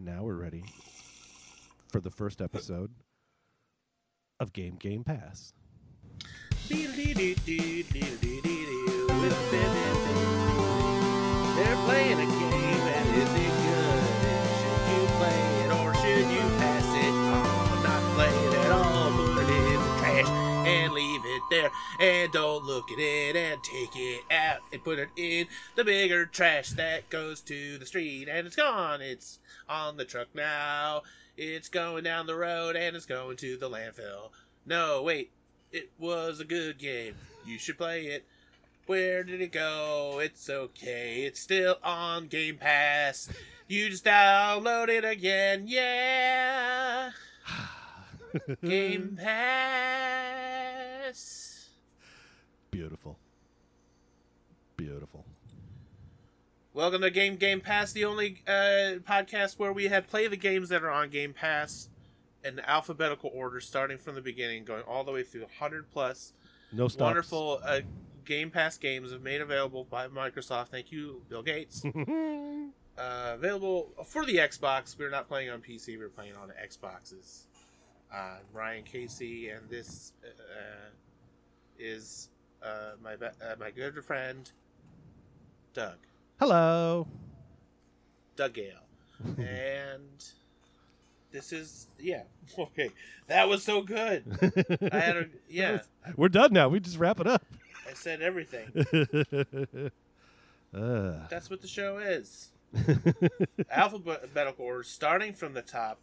And now we're ready for the first episode of Game Game Pass. They're playing a And don't look at it and take it out and put it in the bigger trash that goes to the street and it's gone. It's on the truck now. It's going down the road and it's going to the landfill. No, wait. It was a good game. You should play it. Where did it go? It's okay. It's still on Game Pass. You just download it again. Yeah. Game Pass. Beautiful. Beautiful. Welcome to Game Game Pass, the only uh, podcast where we have play the games that are on Game Pass in alphabetical order, starting from the beginning, going all the way through 100 plus No stops. wonderful uh, Game Pass games have made available by Microsoft. Thank you, Bill Gates. uh, available for the Xbox. We're not playing on PC. We're playing on Xboxes. Uh, Ryan Casey and this uh, is uh, my be- uh, my good friend Doug Hello. Doug Gale, and this is yeah okay. That was so good. I had a yeah. We're done now. We just wrap it up. I said everything. uh. That's what the show is. Alphabetical order, starting from the top.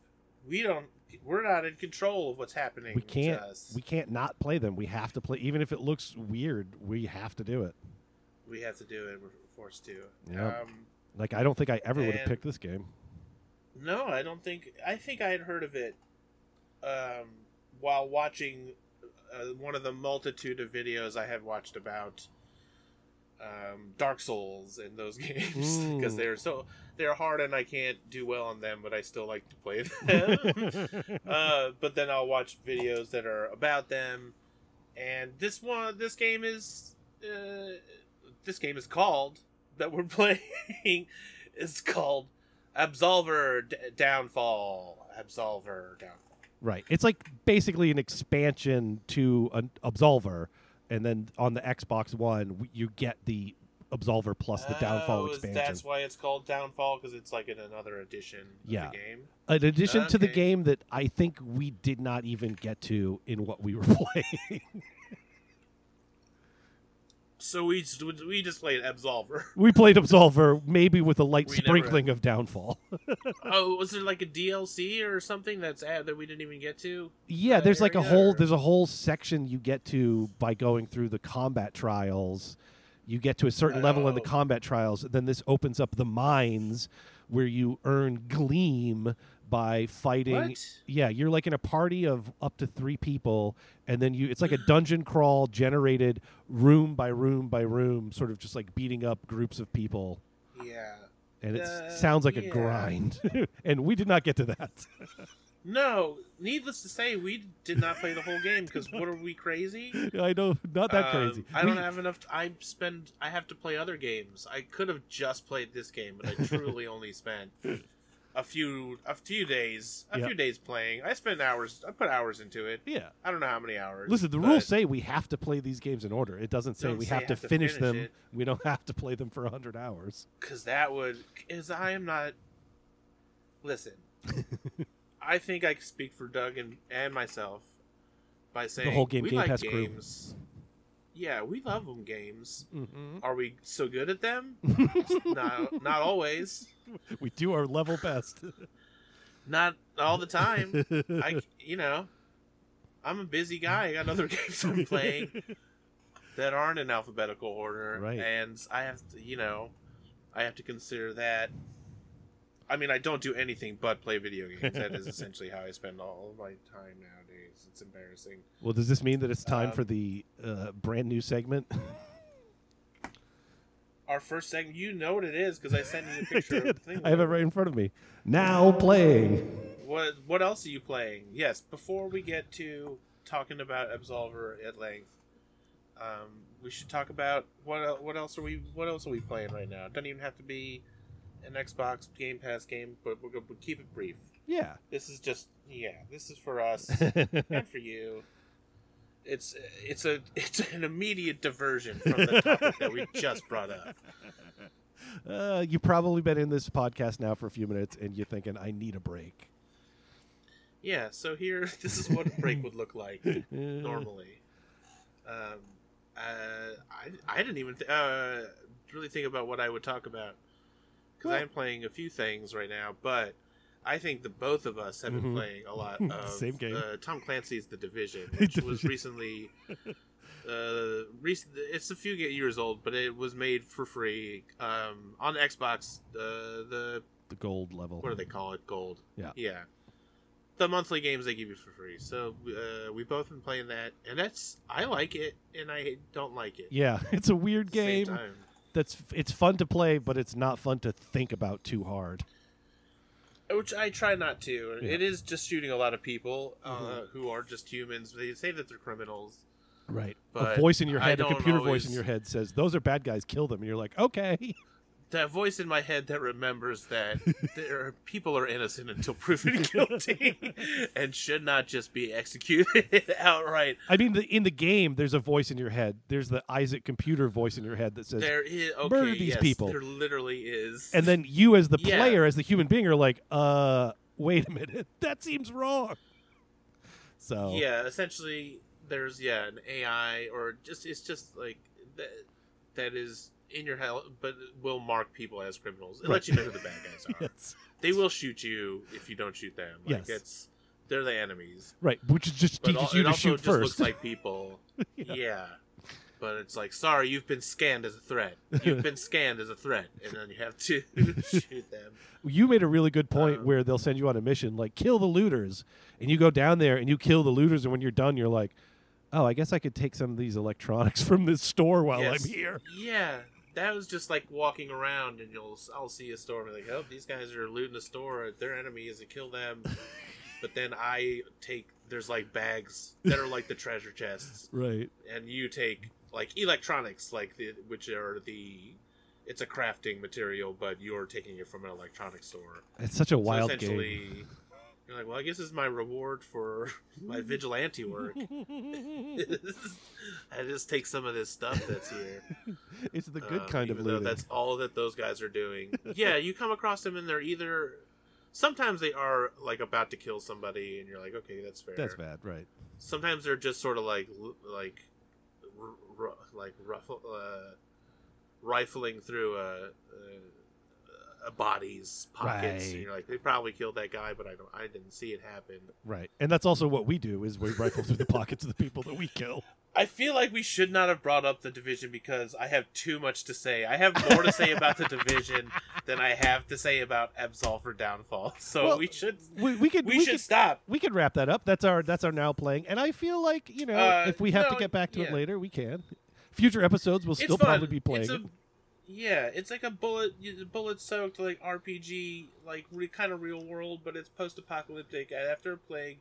We don't. We're not in control of what's happening. we can't we can't not play them. We have to play even if it looks weird, we have to do it. We have to do it. We're forced to. Yeah. Um, Like I don't think I ever would have picked this game. no, I don't think. I think I had heard of it um, while watching uh, one of the multitude of videos I have watched about um, Dark Souls and those games because they're so they're hard and I can't do well on them, but I still like to play them. uh, but then I'll watch videos that are about them, and this one, this game is, uh, this game is called that we're playing is called Absolver D- Downfall. Absolver Downfall. right. It's like basically an expansion to an Absolver and then on the Xbox One you get the Absolver plus the Downfall Oh, expansion. That's why it's called Downfall because it's like in another edition Yeah. game. In addition to the game that I think we did not even get to in what we were playing. So we just, we just played Absolver. we played Absolver maybe with a light We sprinkling of Downfall. oh, was there like a DLC or something that's ad that we didn't even get to? Yeah, there's like a whole or- there's a whole section you get to by going through the combat trials. You get to a certain level in the Oh. combat trials, then this opens up the mines where you earn gleam by fighting. What? Yeah, you're like in a party of up to 3 people and then you it's like a dungeon crawl generated room by room by room sort of just like beating up groups of people Yeah. and it Uh, sounds like a grind. and we did not get to that. No, needless to say, we did not play the whole game because what are we crazy? I know not that Um, crazy. I don't have enough. I spend. I have to play other games. I could have just played this game, but I truly only spent a few a few days a Yep. few days playing. I spent hours. I put hours into it. Yeah. I don't know how many hours. Listen, the rules say we have to play these games in order. It doesn't say we say have, to, have to finish, finish them. it. We don't have to play them for 100 hours. because that would is I am not. Listen, I think I can speak for Doug and, and myself by saying the whole Game we Game like Pass crew. Yeah, we love them games. Mm-hmm. Are we so good at them? no, not always. we do our level best. Not all the time. I, you know, I'm a busy guy. I got other games I'm playing that aren't in alphabetical order, Right. and I have to, you know, I have to consider that. I mean, I don't do anything but play video games. That is essentially how I spend all of my time nowadays. It's embarrassing. well, does this mean that it's time Um, for the uh, brand new segment? Our first segment, you know what it is because I sent you a picture of the thing. I have it right in front of me. Now playing. What What else are you playing? Yes, before we get to talking about Absolver at length, um, we should talk about what what else are we what else are we playing right now? It doesn't even have to be an Xbox Game Pass game, but we're gonna we'll keep it brief. Yeah. This is just yeah, this is for us and for you. It's it's a it's an immediate diversion from the topic that we just brought up. uh, you've probably been in this podcast now for a few minutes, and you're thinking, "I need a break." Yeah, so here this is what a break would look like normally. Um, uh, I I didn't even th- uh, really think about what I would talk about because Well- I'm playing a few things right now, but I think the both of us have been Mhm. playing a lot of Same game. Uh, Tom Clancy's The Division, which was recently. Uh, recent, it's a few years old, but it was made for free um, on Xbox. Uh, the The gold level. what do they call it? Gold. Yeah. Yeah. The monthly games they give you for free. So uh, we both been playing that, and that's I like it, and I don't like it. Yeah, it's a weird game. That's it's fun to play, but it's not fun to think about too hard. Which I try not to. Yeah. It is just shooting a lot of people uh, Mhm. who are just humans. They say that they're criminals. Right. But a voice in your head, a computer voice in your head says, "Those are bad guys. Kill them." And you're like, "Okay." That voice in my head that remembers that there are, people are innocent until proven guilty and should not just be executed outright. I mean, the, in the game, there's a voice in your head. There's the ISAC computer voice in your head that says, There is okay, Murder these yes, people. There literally is. and then you, as the Yeah. player, as the human being, are like, "Uh, wait a minute, that seems wrong." So yeah essentially there's yeah an ai or just it's just like that that is in your head but will mark people as criminals it Right. lets you know who the bad guys are. Yes, they will shoot you if you don't shoot them. Like Yes. it's they're the enemies. Right, which just but teaches al- you it to also shoot just first. looks like people. Yeah. but it's like sorry you've been scanned as a threat. You've been scanned as a threat and then you have to shoot them. You made a really good point Um, where they'll send you on a mission like kill the looters. And you go down there and you kill the looters and when you're done you're like oh i guess i could take some of these electronics from this store while Yes. i'm here. Yeah, that was just like walking around, and you'll I'll see a store and be like, oh, these guys are looting a store. Their enemy is to kill them. but then I take there's like bags that are like the treasure chests, right and you take like electronics, like the which are the it's a crafting material, but you're taking it from an electronics store. it's such a So wild essentially, game you're like, well, I guess this is my reward for my vigilante work. I just take some of this stuff that's here. it's the good Um, kind of looting That's all that those guys are doing. yeah, you come across them and they're either. Sometimes they are like about to kill somebody, and you're like, okay, that's fair. that's bad right Sometimes they're just sort of like like r- r- like ruffle, uh, rifling through a, a, a body's pockets. Right. You're like, they probably killed that guy, but I don't. I didn't see it happen. right and that's also what we do is we rifle through the pockets of the people that we kill I feel like we should not have brought up the division because I have too much to say. I have more to say about the division than I have to say about Absolver Downfall. So Well, we should we, we could we, we, should could stop. we could wrap that up that's our that's our now playing and i feel like you know Uh, if we have to get back to it later we can future episodes we'll still probably be playing It's a, it. Yeah, it's like a bullet bullet soaked like RPG, like re, kind of real world, but it's post apocalyptic. After playing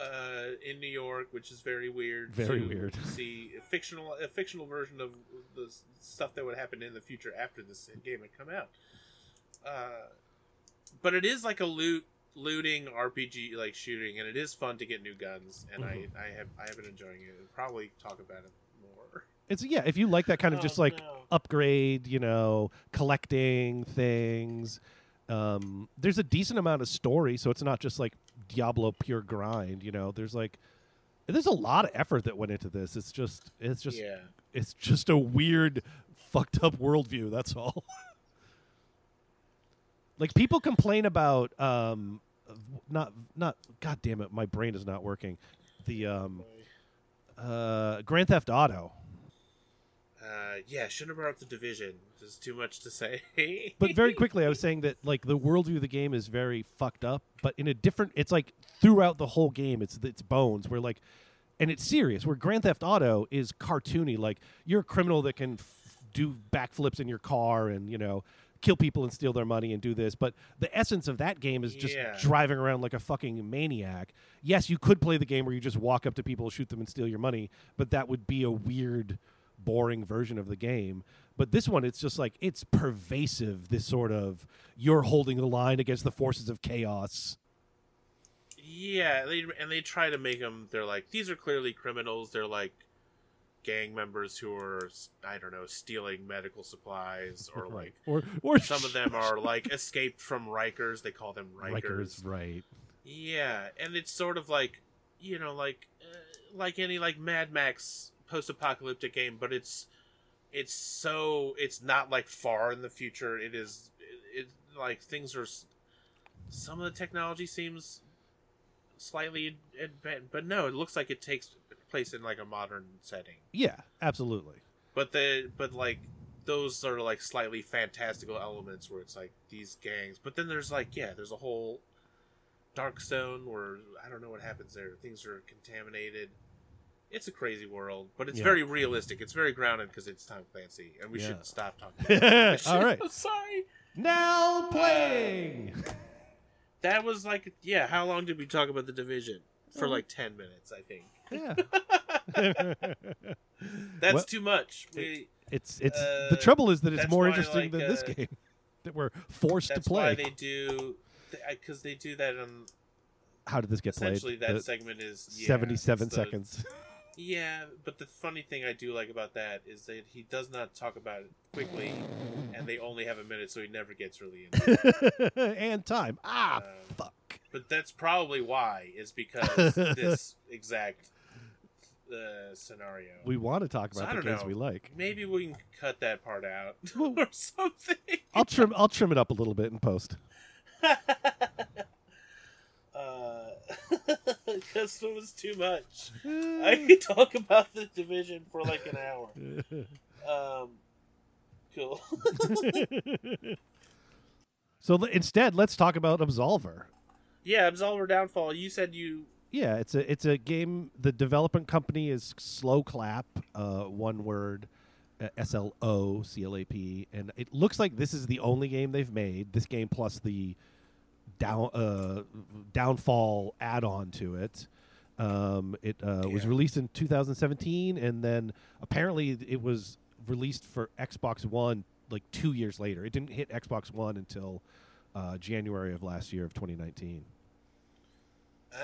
uh, in New York, which is very weird. Very to weird. See a fictional a fictional version of the stuff that would happen in the future after this game had come out. Uh, but it is like a loot looting RPG like shooting, and it is fun to get new guns. And Mhm. I I have I have been enjoying it. I'll probably talk about it more. It's yeah if you like that kind of just Oh, like no. upgrade you know collecting things um, there's a decent amount of story so it's not just like diablo pure grind you know? There's like there's a lot of effort that went into this. It's just it's just yeah. it's just a weird fucked up worldview that's all. Like people complain about um not not god damn it my brain is not working. The um uh grand theft auto Uh, yeah, shouldn't have brought up the division. There's too much to say. but very quickly i was saying that like the worldview of the game is very fucked up but in a different it's like throughout the whole game it's it's bones where like and it's serious where grand theft auto is cartoony like you're a criminal that can f- do backflips in your car and you know kill people and steal their money and do this but the essence of that game is just Yeah. driving around like a fucking maniac yes you could play the game where you just walk up to people shoot them and steal your money but that would be a weird boring version of the game But this one, it's just like it's pervasive. This sort of you're holding the line against the forces of chaos. Yeah, they and they try to make them. They're like these are clearly criminals. They're like gang members who are I don't know stealing medical supplies or like or or some of them are like escaped from Rikers. They call them Rikers. Rikers, right? Yeah, and it's sort of like you know like uh, like any like Mad Max post-apocalyptic game, but it's it's so it's not like far in the future. It is it, it like things are. Some of the technology seems slightly advanced, but no, it looks like it takes place in like a modern setting. Yeah, absolutely. But the but like those are like slightly fantastical elements where it's like these gangs. But then there's like yeah, there's a whole dark zone where I don't know what happens there. Things are contaminated. It's a crazy world, but it's Yeah. very realistic. It's very grounded because it's Tom Clancy, and we Yeah. should stop talking. About shit. All right. I'm sorry. Now playing. That was like yeah. How long did we talk about the division? For like ten minutes, I think. yeah. That's Well, too much. We, It's it's Uh, the trouble is that it's that's more why, interesting like, than this uh, game that we're forced to that's play. why they do because they do that on How did this get played? essentially that The segment is yeah, 77 it's the- seconds. Yeah, but the funny thing I do like about that is that he does not talk about it quickly, and they only have a minute, so he never gets really into it. and time. Ah, Um, fuck. But that's probably why is because this exact uh, scenario. We want to talk about I the games know. we like. Maybe we can cut that part out Well- or something. I'll trim. I'll trim it up a little bit in post. because it was too much. I could talk about the division for like an hour. Um, cool. so instead, let's talk about Absolver. yeah, Absolver Downfall. You said you. Yeah, it's a it's a game. The development company is Sloclap, uh, one word, uh, S L O C L A P, and it looks like this is the only game they've made. This game plus the down uh, downfall add-on to it. Um, it uh, was released in 2017, and then apparently it was released for Xbox One like two years later. It didn't hit Xbox One until uh, January of last year of 2019.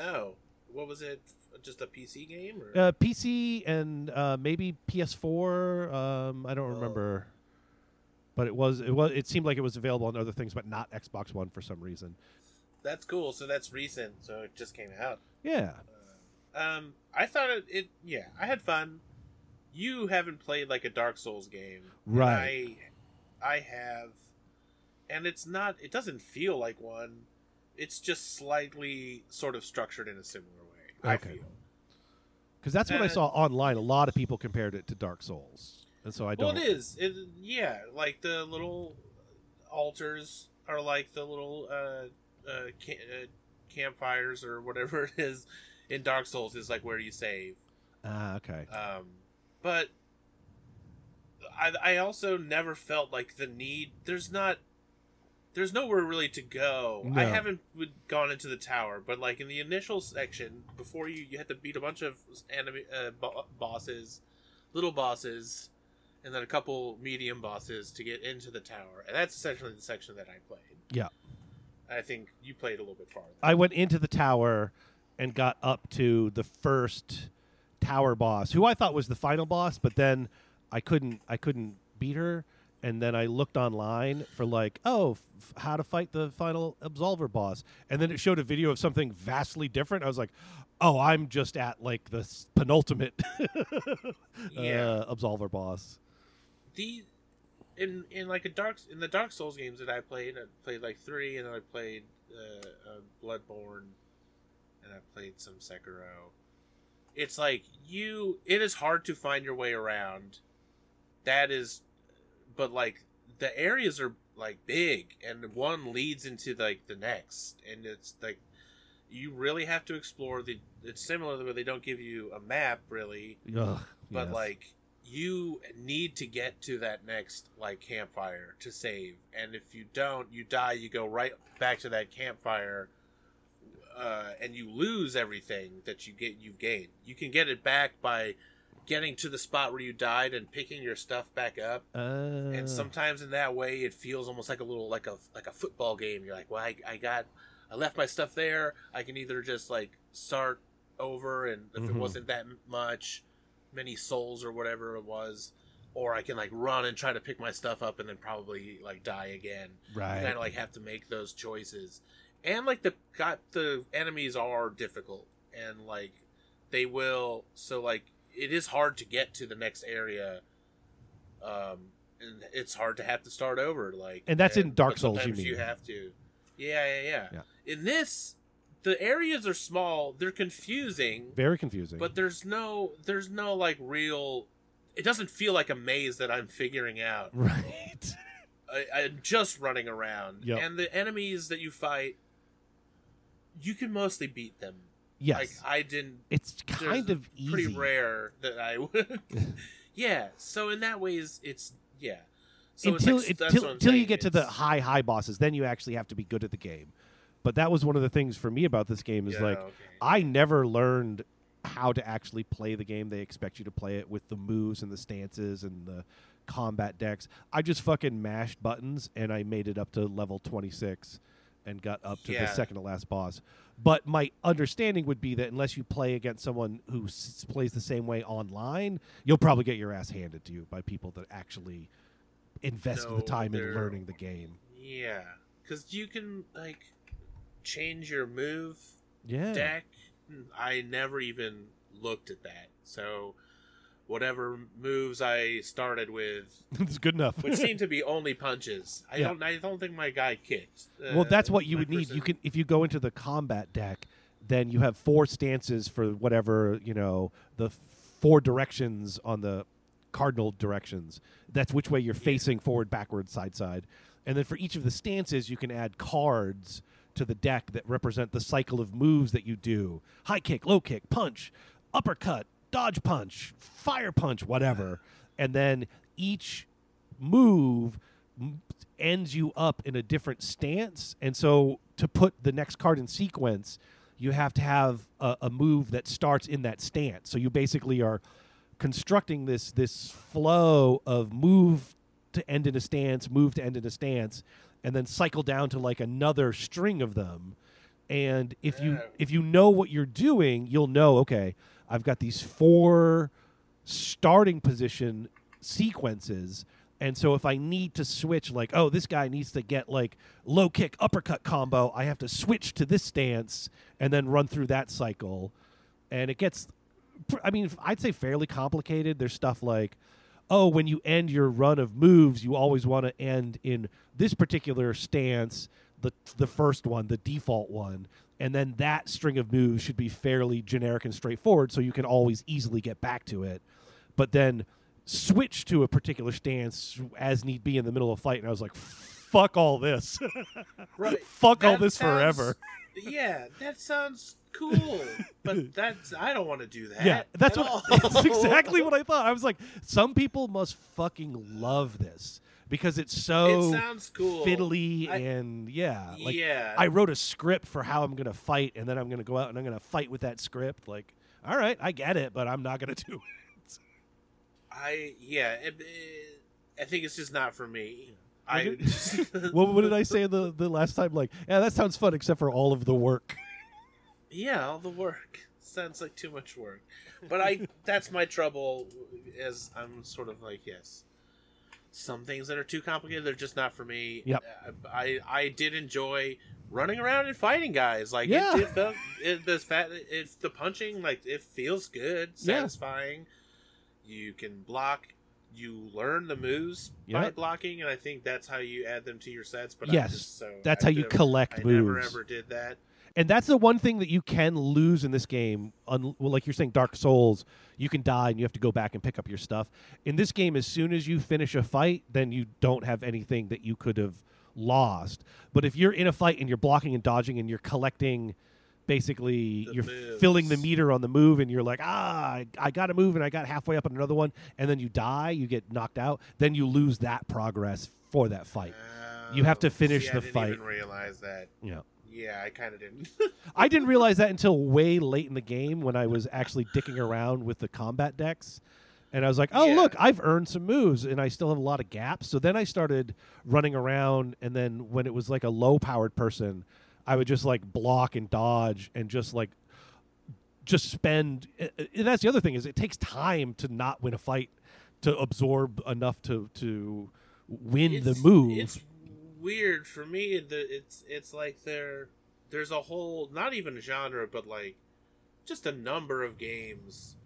Oh, what was it? Just a PC game? Or? Uh, PC and uh, maybe PS4. Um, I don't Oh. remember, but it was it was it seemed like it was available on other things, but not Xbox One for some reason. That's cool. So that's recent. So it just came out. Yeah, Um, I thought it, it. Yeah, I had fun. You haven't played like a Dark Souls game, Right. I, I have, and it's not. It doesn't feel like one. It's just slightly sort of structured in a similar way. I Okay. feel. because that's what I Uh, saw online. A lot of people compared it to Dark Souls, and so I don't. Well, it is. It, yeah, like the little altars are like the little uh, uh, ca- uh, campfires or whatever it is in Dark Souls is like where you save. Ah, okay. Um, but I, I also never felt like the need. There's not. There's nowhere really to go. I haven't gone into the tower, but like in the initial section, before you you had to beat a bunch of enemy uh, bo- bosses, little bosses, and then a couple medium bosses to get into the tower, and that's essentially the section that I played. Yeah. I think you played a little bit farther. I went into the tower and got up to the first tower boss, who I thought was the final boss, but then I couldn't I couldn't beat her. And then I looked online for like, oh, f- how to fight the final Absolver boss, and then it showed a video of something vastly different. I was like, oh, I'm just at like the penultimate Yeah. uh, Absolver boss. the in in like a dark in the Dark Souls games that I played, I played like three, and then I played uh, uh, Bloodborne, and I played some Sekiro. It's like you. It is hard to find your way around. That is, but like the areas are like big, and one leads into like the next, and it's like you really have to explore the. It's similar to where they don't give you a map really Ugh, but yes. like you need to get to that next like campfire to save. And if you don't you die you go right back to that campfire uh, and you lose everything that you get you've gained. You can get it back by getting to the spot where you died and picking your stuff back up. Uh, and sometimes in that way it feels almost like a little like a like a football game. You're like well I, I got i left my stuff there. I can either just like start over and if it Mhm. wasn't that much many souls or whatever it was or i can like run and try to pick my stuff up and then probably like die again right. kind of like have to make those choices and like the got the enemies are difficult and like they will so like it is hard to get to the next area um and it's hard to have to start over like And that's in Dark Souls, you mean. you have to yeah yeah yeah Yeah. in this the areas are small they're confusing Very confusing. but there's no there's no like real it doesn't feel like a maze that i'm figuring out right. I, I'm just running around, Yep. and the enemies that you fight, you can mostly beat them. yes. Like I didn't. it's kind of easy. Pretty rare that I would. yeah. So in that ways, it's yeah. So until it's like, that's until, what until you get to the high high bosses, then you actually have to be good at the game. But that was one of the things for me about this game is Yeah, like okay. I never learned how to actually play the game. They expect you to play it with the moves and the stances and the combat decks. I just fucking mashed buttons and I made it up to level 26 and got up to Yeah. the second to last boss. But my understanding would be that unless you play against someone who s- plays the same way online, you'll probably get your ass handed to you by people that actually invested the time in learning the game. Yeah, because you can like change your move Yeah. deck. I never even looked at that. So whatever moves I started with it's good enough. which seemed to be only punches. I Yeah. don't. I don't think my guy kicked. well, Uh, that's what you would need. You can if you go into the combat deck, then you have four stances for whatever you know the four directions on the cardinal directions. That's which way you're facing forward, backward, side, side, and then for each of the stances, you can add cards to the deck that represent the cycle of moves that you do: high kick, low kick, punch, uppercut, dodge punch, fire punch, whatever, and then each move ends you up in a different stance. And so to put the next card in sequence, you have to have a, a move that starts in that stance. So you basically are constructing this this flow of move to end in a stance, move to end in a stance, and then cycle down to like another string of them. And if you if you know what you're doing, you'll know, okay, I've got these four starting position sequences. And so if I need to switch, like, oh, this guy needs to get like low kick uppercut combo, I have to switch to this stance and then run through that cycle. And it gets, I mean, I'd say fairly complicated. There's stuff like, oh, when you end your run of moves, you always want to end in this particular stance, the the first one, the default one, and then that string of moves should be fairly generic and straightforward, so you can always easily get back to it. But then switch to a particular stance as need be in the middle of a fight, and I was like, "Fuck all this, right. fuck all this sounds- forever." Yeah, that sounds cool, but that's I don't want to do that. Yeah, that's what. That's exactly what I thought. I was like, some people must fucking love this because it's so it sounds cool. fiddly I- and yeah. Like yeah, I wrote a script for how I'm gonna fight, and then I'm gonna go out and I'm gonna fight with that script. Like, all right, I get it, but I'm not gonna do it. I yeah, it, it- I think it's just not for me. I what, what did I say the the last time? Like, yeah, that sounds fun, except for all of the work. Yeah, all the work sounds like too much work, but I that's my trouble. As I'm sort of like yes, some things that are too complicated they're just not for me. Yep. I I did enjoy running around and fighting guys. Like Yeah. it, it felt it, the fat it's the punching like it feels good, Yeah. satisfying. You can block. You learn the moves by blocking, and I think that's how you add them to your sets. But I Yes, just, so That's I how you collect I moves. never ever did that. And that's the one thing that you can lose in this game. Un- well, like you're saying, Dark Souls, you can die and you have to go back and pick up your stuff. In this game, as soon as you finish a fight, then you don't have anything that you could have lost. But if you're in a fight and you're blocking and dodging and you're collecting, basically, The you're moves. filling the meter on the move and you're like, ah, I, I got to move and I got halfway up on another one, and then you die, you get knocked out, then you lose that progress for that fight. You have to Oh, finish see, the I didn't fight. Even realize that. Yeah. Yeah, I kind of didn't. I didn't realize that until way late in the game when I was actually dicking around with the combat decks. And I was like, oh, Yeah. look, I've earned some moves and I still have a lot of gaps. So then I started running around. And then when it was like a low powered person, I would just like block and dodge and just like, just spend. And that's the other thing is it takes time to not win a fight to absorb enough to, to win the move. It's weird for me. The it's it's like there there's a whole not even a genre, but like just a number of games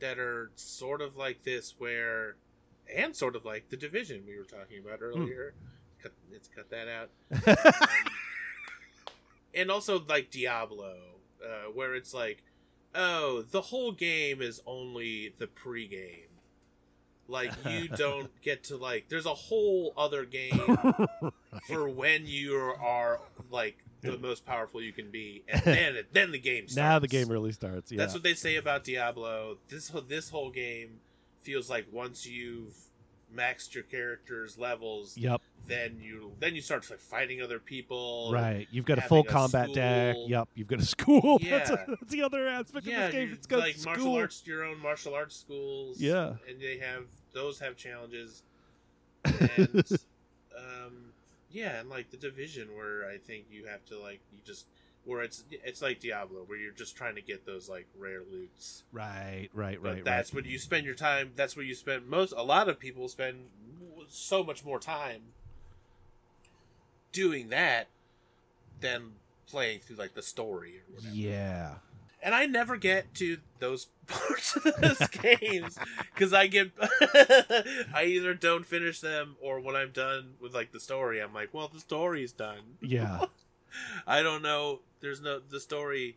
that are sort of like this, where and sort of like the division we were talking about earlier. Cut, let's cut that out. Um, and also like Diablo, uh, where it's like, oh, the whole game is only the pregame. Like you don't get to like. There's a whole other game for when you are like the most powerful you can be, and then then the game starts. now the game really starts. Yeah. That's what they say about Diablo. This whole- this whole game feels like once you've maxed your character's levels, Yep. then you then you start like fighting other people. Right. You've got a full a combat deck. Yep. You've got a school. That's, Yeah. that's the other aspect Yeah, of this game. It's got like school. martial arts, your own martial arts schools. Yeah. and they have those have challenges, and yeah, and like the division where I think you have to like you just where it's it's like Diablo where you're just trying to get those like rare loots. Right. Right. But Right. that's right. when you spend your time. That's where you spend most. A lot of people spend so much more time doing that than playing through like the story or whatever. Yeah. And I never get to those parts of those games because I get I either don't finish them or when I'm done with like the story, I'm like, well, the story's done. Yeah. I don't know. There's no the story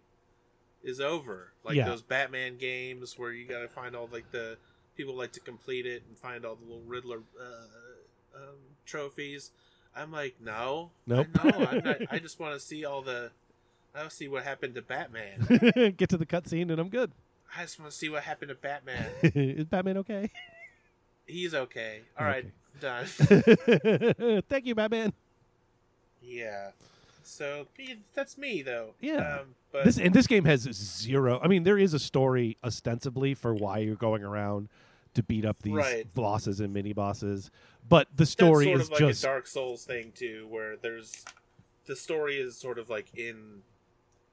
is over. Like Yeah. those Batman games where you got to find all like the people like to complete it and find all the little Riddler uh, um, trophies. I'm like, no, Nope. No, I'm not, I just want to see all the. I want to see what happened to Batman. Get to the cutscene and I'm good. I just want to see what happened to Batman. Is Batman okay? He's okay. All right, done. Thank you, Batman. Yeah. So that's me though. Yeah. Um, but This and this game has zero. I mean, there is a story ostensibly for why you're going around to beat up these Right. bosses and mini bosses, but the story sort is of like just a Dark Souls thing too, where there's the story is sort of like in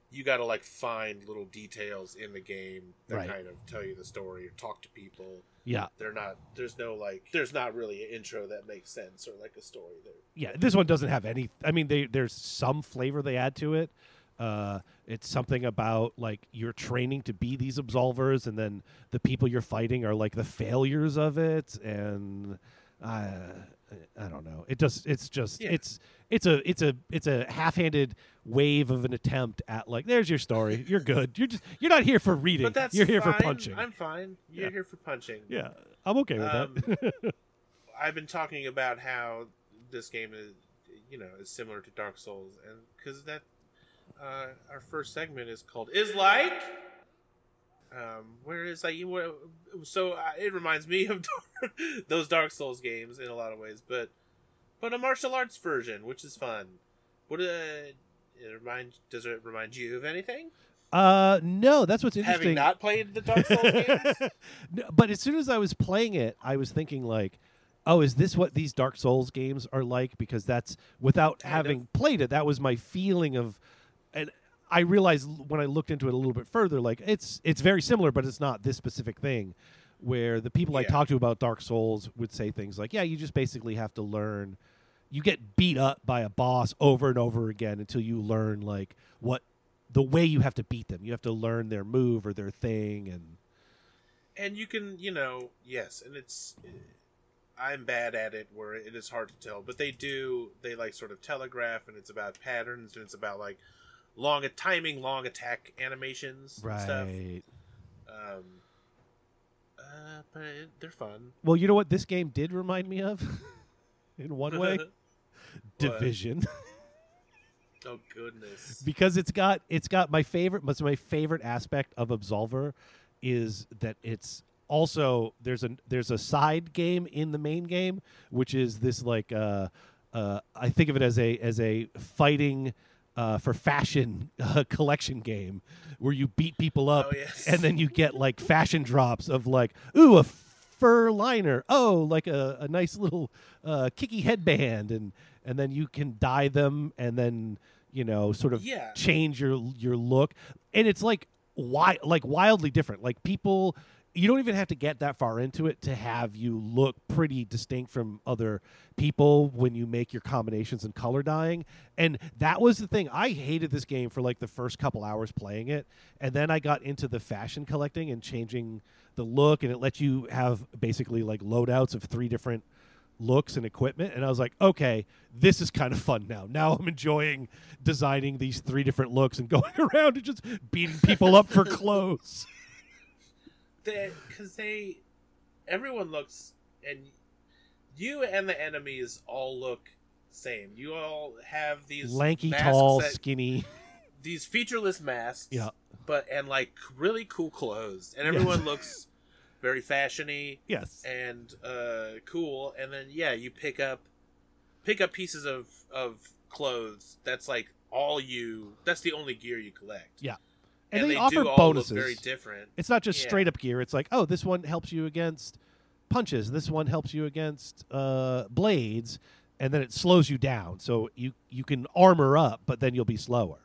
you got to like find little details in the game that Right. kind of tell you the story or talk to people. yeah, They're not. There's no like. There's not really an intro that makes sense or like a story there. yeah. This one doesn't have any. I mean, they, there's some flavor they add to it. Uh, it's something about like you're training to be these absolvers, and then the people you're fighting are like the failures of it, and uh, I don't know. It just it's just Yeah. it's it's a it's a it's a half-handed wave of an attempt at like there's your story. You're good. You're just you're not here for reading. But that's you're here for punching. I'm fine. You're Yeah. here for punching. yeah, I'm okay with Um, that. I've been talking about how this game is, you know, is similar to Dark Souls, and because that uh, our first segment is called "Is Like." Um, where is like you? where- So uh, it reminds me of those Dark Souls games in a lot of ways, but but a martial arts version, which is fun. What uh, it remind? Does it remind you of anything? Uh, no, that's what's interesting. Having not played the Dark Souls games, No, but as soon as I was playing it, I was thinking like, "Oh, is this what these Dark Souls games are like?" Because that's without Kind having played it, that was my feeling of, and I realized when I looked into it a little bit further, like it's it's very similar, but it's not this specific thing. Where the people I talked to about Dark Souls would say things like, "Yeah, you just basically have to learn." You get beat up by a boss over and over again until you learn like what the way you have to beat them. You have to learn their move or their thing, and and you can you know yes and it's i'm bad at it where it is hard to tell but they do they like sort of telegraph and it's about patterns and it's about like long timing long attack animations and stuff. Right. um uh, but it, they're fun. Well, you know what this game did remind me of, in one way, Division, oh goodness. Because it's got it's got my favorite. What's my favorite aspect of Absolver is that it's also there's a there's a side game in the main game, which is this like uh, uh, I think of it as a as a fighting uh, for fashion uh, collection game where you beat people up Oh, yes. and then you get like fashion drops of like ooh a fur liner oh like a, a nice little uh, kicky headband and and then you can dye them and then you know sort of Yeah. change your your look and it's like why like wildly different like people you don't even have to get that far into it to have you look pretty distinct from other people when you make your combinations and color dyeing. And that was the thing. I hated this game for like the first couple hours playing it and then i got into the fashion collecting and changing the look and it lets you have basically like loadouts of three different looks and equipment and i was like okay this is kind of fun now. Now i'm enjoying designing these three different looks and going around and just beating people up for clothes because they, everyone looks and you and the enemies all look same. You all have these lanky tall that- skinny these featureless masks. Yeah. but and like really cool clothes, and everyone looks very fashiony yes and uh, cool. And then yeah, you pick up pick up pieces of of clothes. That's like all you. That's the only gear you collect. Yeah. And, and, they, they, offer bonuses very different. it's not just Yeah. straight up gear it's like oh this one helps you against punches this one helps you against uh, blades and then it slows you down so you you can armor up but then you'll be slower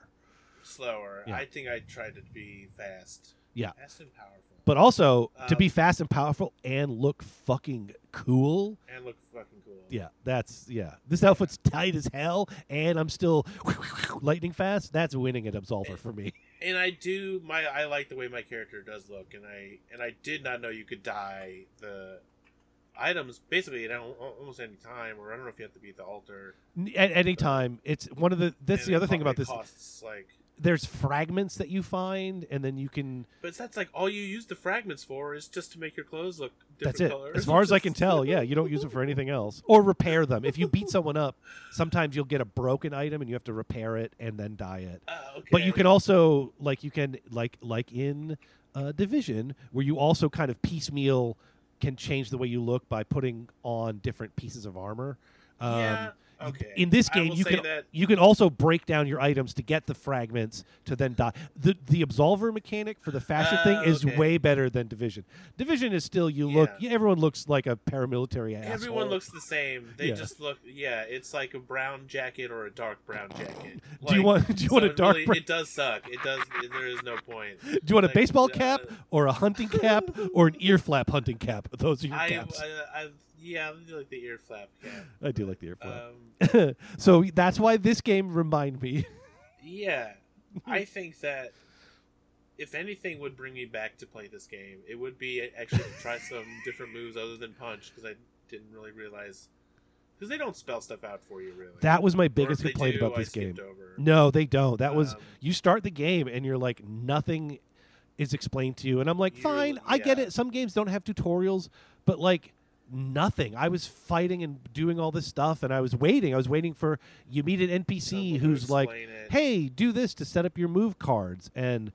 Slower. Yeah. I think I tried to be fast. Yeah. fast and powerful. But also to Um, be fast and powerful and look fucking cool. And look fucking cool. yeah that's yeah. This outfit's tight as hell and i'm still lightning fast. That's winning at absolver for me. And I do my I like the way my character does look, and I and I did not know you could dye the items basically at almost any time, or I don't know if you have to be at the altar. At any time. It's one of the that's And the other thing about this Costs like, there's fragments that you find and then you can but that's like all you use the fragments for is just to make your clothes look different That's it. colors. As far as I can tell, yeah, you don't use it for anything else or repair them. If you beat someone up, sometimes you'll get a broken item and you have to repair it and then dye it. Oh, okay. But you can also like you can like like in uh, Division where you also kind of piecemeal can change the way you look by putting on different pieces of armor. Um, yeah. Okay. In this game, you can that you can also break down your items to get the fragments to then die. The the absolver mechanic for the fashion thing Oh, is okay. way better than division. Division is still you look everyone looks like a paramilitary asshole. Everyone looks the same. They Yeah. just look. Yeah, it's like a brown jacket or a dark brown jacket. Do you want do you so want a dark really- brown- It does suck. It does. There is no point. Do you want a baseball uh, cap or a hunting cap or an ear flap hunting cap? Those are your I, caps. I, I, yeah, I do like the ear flap cap. I do like the ear flap. Um, so that's why this game remind me. yeah, I think that if anything would bring me back to play this game, it would be actually to try some different moves other than punch because I didn't really realize because they don't spell stuff out for you really. That was my biggest complaint do, about this game. Over. No, they don't. That was Um, you start the game and you're like nothing is explained to you and I'm like You- fine, I get it. Some games don't have tutorials, but like nothing. I was fighting and doing all this stuff and I was waiting. I was waiting for you meet an NPC Someone who's like, it. "Hey, do this to set up your move cards." And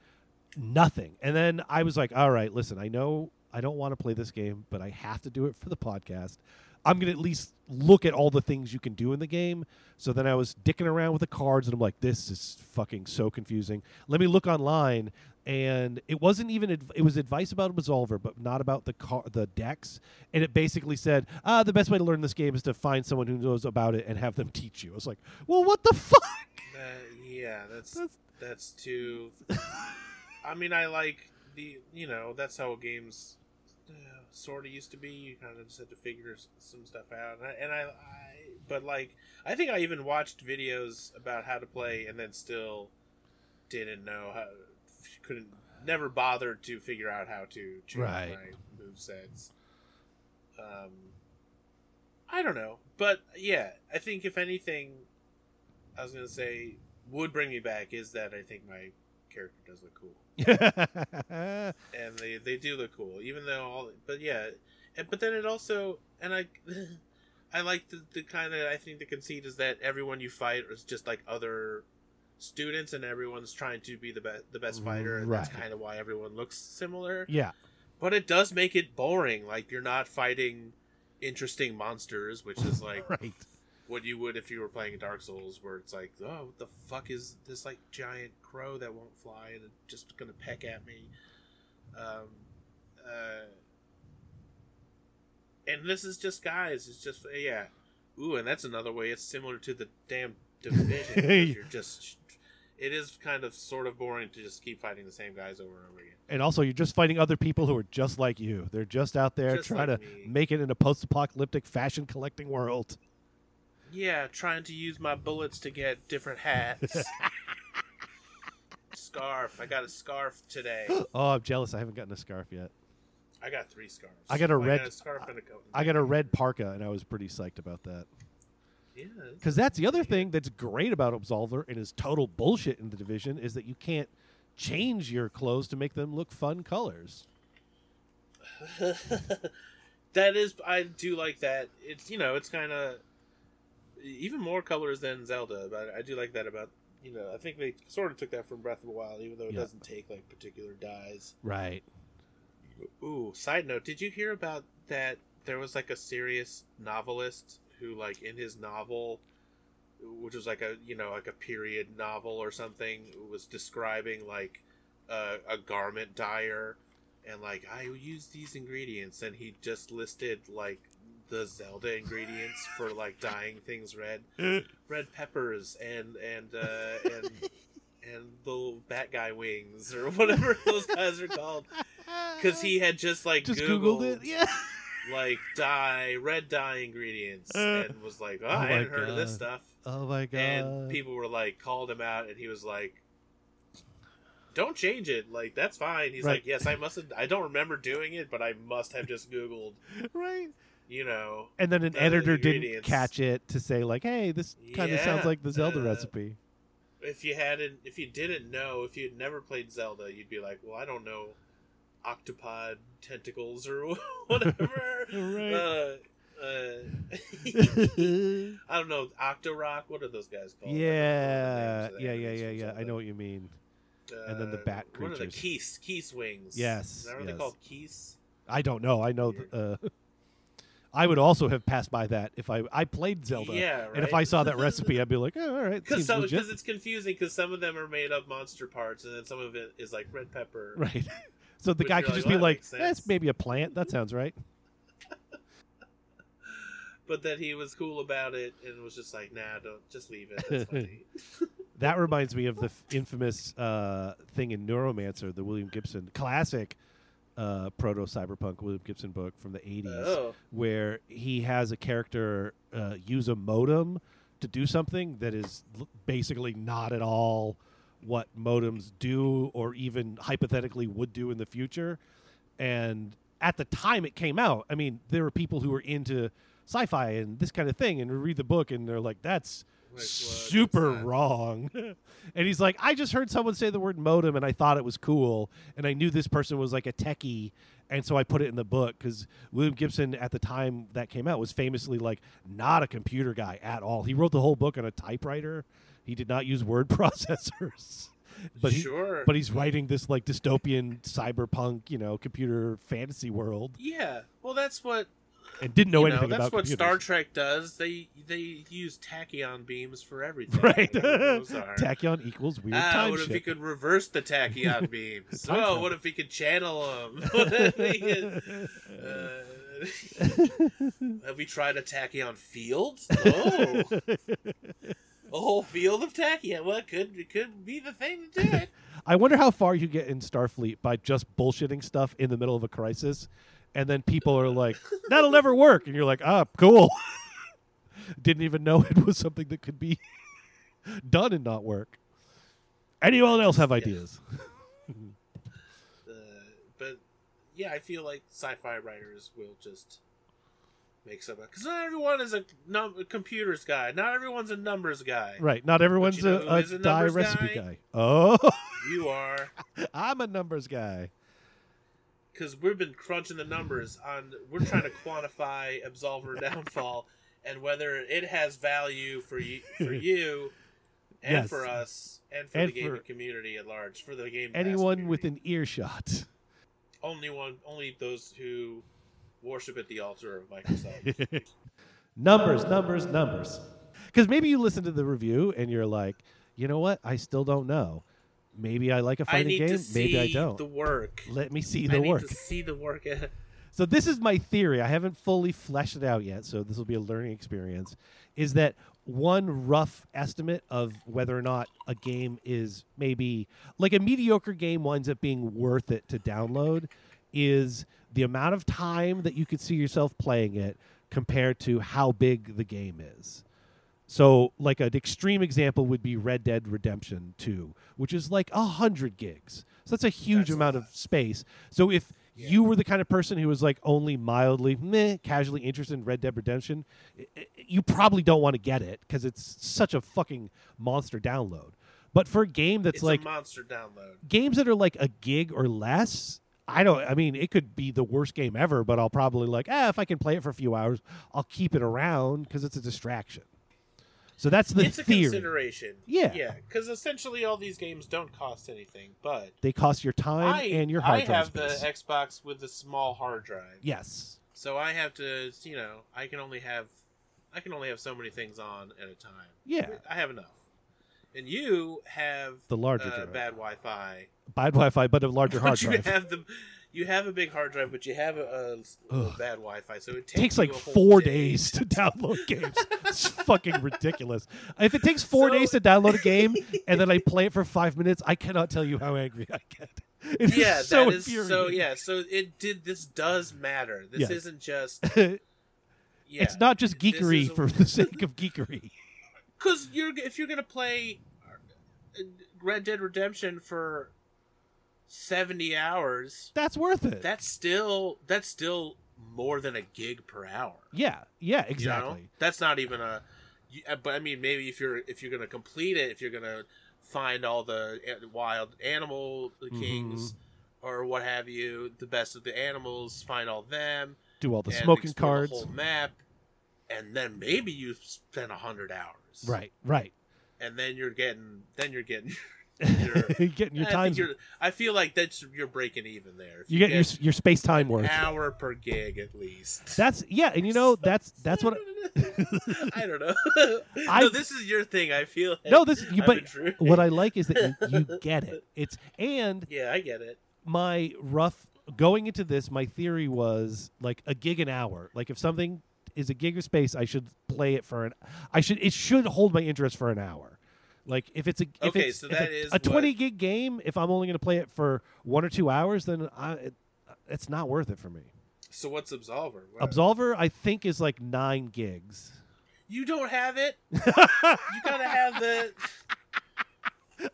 nothing. And then I was like, "All right, listen, I know I don't want to play this game, but I have to do it for the podcast. I'm going to at least look at all the things you can do in the game." So then I was dicking around with the cards and I'm like, "This is fucking so confusing. Let me look online." And it wasn't even adv- it was advice about a resolver, but not about the car- the decks. And it basically said, "Ah, the best way to learn this game is to find someone who knows about it and have them teach you." I was like, "Well, what the fuck?" That- yeah, that's That's- that's too. I mean, I like the you know that's how games uh, sort of used to be. You kind of just had to figure some stuff out, and I, and I, I but like I think I even watched videos about how to play, and then still didn't know how, couldn't never bothered to figure out how to change Right. my move sets. Um, I don't know, but yeah, I think if anything, I was gonna say would bring me back is that I think my character does look cool, and they they do look cool, even though all. But yeah, and, but then it also and I. I like the, the kind of I think the conceit is that everyone you fight is just like other students and everyone's trying to be the best the best fighter and that's kind of why everyone looks similar yeah. but it does make it boring like you're not fighting interesting monsters which is like Right. What you would if you were playing Dark Souls, where it's like, oh, what the fuck is this like giant crow that won't fly and just gonna peck at me? Um, uh, and this is just guys. It's just yeah. Ooh, and that's another way. It's similar to the damn division. you're just. It is kind of sort of boring to just keep fighting the same guys over and over again. And also, you're just fighting other people who are just like you. They're just out there Just trying like to me. make it in a post-apocalyptic fashion collecting world. Yeah, trying to use my bullets to get different hats. scarf. I got a scarf today. Oh, I'm jealous. I haven't gotten a scarf yet. I got three scarves. I got a red- got a scarf and a coat. I got a red parka, and I was pretty psyched about that. Yeah. Because that's the other thing that's great about Absolver and is total bullshit in the division is that you can't change your clothes to make them look fun colors. that is, I do like that. It's you know, it's kind of even more colors than Zelda, but I do like that about you know. I think they sort of took that from Breath of the Wild, even though it Yeah. doesn't take like particular dyes. Right. Ooh, side note, did you hear about that? There was like a serious novelist who, like, in his novel, which was like a you know like a period novel or something, was describing like a, a garment dyer, and like I use these ingredients, and he just listed like the Zelda ingredients for like dyeing things red, red peppers and and uh, and and the bat guy wings or whatever those guys are called because he had just like just googled, googled, it. Yeah. like dye red dye ingredients Uh, and was like oh, oh i hadn't heard of this stuff Oh my god. and people were like called him out and he was like don't change it like that's fine he's Right. like yes i must have i don't remember doing it but i must have just googled right. You know And then an the editor didn't catch it to say like, "Hey, this kind of sounds like the Zelda uh, recipe." if you hadn't if you didn't know if you'd never played zelda you'd be like well i don't know octopod tentacles or whatever Right. uh, uh, I don't know, Octorok. What are those guys called? yeah, I don't know the names of the yeah, yeah, yeah, yeah. I know what you mean. Uh, and then the bat What are the creatures. Keese? Keese wings. Yes, Is that what yes. they called? Keese. I don't know. I know. th- Uh, I would also have passed by that if I I played Zelda. Yeah, right. And if I saw that recipe, I'd be like, oh, all right, Because it's confusing because some of them are made of monster parts and then some of it is like red pepper. Right. So the guy could like, just well, be like, that's maybe a plant. That sounds right. But that he was cool about it and was just like, nah, don't just leave it. That reminds me of the f- infamous uh, thing in Neuromancer, the William Gibson classic uh, proto cyberpunk William Gibson book from the 80s, oh, where he has a character uh, use a modem to do something that is l- basically not at all what modems do or even hypothetically would do in the future. And at the time it came out, I mean, there were people who were into sci-fi and this kind of thing and read the book and they're like, that's? Super wrong. and he's like, I just heard someone say the word modem and I thought it was cool. And I knew this person was like a techie. And so I put it in the book because William Gibson at the time that came out was famously like not a computer guy at all. He wrote the whole book on a typewriter. He did not use word processors. But he, sure. but he's writing this like dystopian cyberpunk, you know, computer fantasy world yeah. Well, that's what and didn't know anything about you anything that's what computers. Star Trek does. They they use tachyon beams for everything. Right. whatever those are. Tachyon equals weird Ah, time what if shit. he could reverse the tachyon beams? Oh, travel. what if he could channel them? What if he could, uh, have we tried a tachyon field? Oh, a whole field of tachyon. Well, it could it could be the thing to do it. I wonder how far you get in Starfleet by just bullshitting stuff in the middle of a crisis, and then people are like, "That'll never work," and you're like, "Ah, cool." Didn't even know it was something that could be done and not work. Anyone else have ideas? Uh, but yeah, I feel like sci-fi writers will just make some because not everyone is a, num- a computers guy. Not everyone's a numbers guy. Right. Not everyone's a, a, a dye recipe guy? guy. Oh, You are. I'm a numbers guy. Because we've been crunching the numbers on we're trying to quantify absolver downfall and whether it has value for you for you and Yes. for us and for And the gaming for community at large for the game Anyone within earshot. only one only those who worship at the altar of Microsoft. numbers, numbers, numbers. because maybe you listen to the review and you're like, you know what? I still don't know. Maybe I like a fighting game. Maybe I don't. the work. Let me see I the need work. to see the work. So this is my theory. I haven't fully fleshed it out yet, so this will be a learning experience. Is that one rough estimate of whether or not a game is maybe like a mediocre game winds up being worth it to download is the amount of time that you could see yourself playing it compared to how big the game is. So, like an extreme example would be Red Dead Redemption 2, which is like a hundred gigs. So that's a huge That's amount lot. of space. So if Yeah. you were the kind of person who was like only mildly meh, casually interested in Red Dead Redemption, you probably don't want to get it because it's such a fucking monster download. But for a game that's it's like a monster download. games that are like a gig or less, I don't. I mean, it could be the worst game ever, but I'll probably like, ah, if I can play it for a few hours, I'll keep it around because it's a distraction. So that's the it's a theory. consideration. Yeah. yeah, because essentially all these games don't cost anything, but They cost your time I and your hard I drive I have space. the Xbox with the small hard drive. yes. So I have to, you know, I can only have, I can only have so many things on at a time. Yeah. I have enough. And you have The larger uh, drive. bad Wi-Fi. Bad Wi-Fi, but a larger hard But you drive. have the, you have a big hard drive, but you have a, a, a bad Wi-Fi, so it takes, takes like four day. days to download games. It's fucking ridiculous. If it takes four So- days to download a game and then I play it for five minutes, I cannot tell you how angry I get. It is yeah, so that is so. Yeah, so it did. This does matter. This Yes. isn't just. Yeah, it's not just geekery a- for the sake of geekery. because you're if you're gonna play Red Dead Redemption for seventy hours, That's worth it. that's still that's still more than a gig per hour. yeah, yeah, you know? exactly. That's not even a. uh, But I mean, maybe if you're if you're gonna complete it, if you're gonna find all the wild animal Mm-hmm. kings or what have you, the best of the animals, find all them. Do all the smoking cards. the whole map, and then maybe you spend a hundred hours, Right, right. And then you're getting, then you're getting, You're getting your I, time. I feel like that's you're breaking even there. If You get your your space time an worth. hour per gig at least. That's yeah, and you know that's that's what. I don't know. I- no, this is your thing. I feel. Like No, this you, but what I like is that you, you get it. It's and Yeah, I get it. my rough going into this, my theory was like a gig an hour. Like if something is a gig of space, I should play it for an. I should it should hold my interest for an hour. Like if it's a if Okay, it's, so that a, is a twenty what- gig game. If I'm only going to play it for one or two hours, then I, it, it's not worth it for me. So what's Absolver? What- Absolver, I think, is like nine gigs. You don't have it. you gotta have the.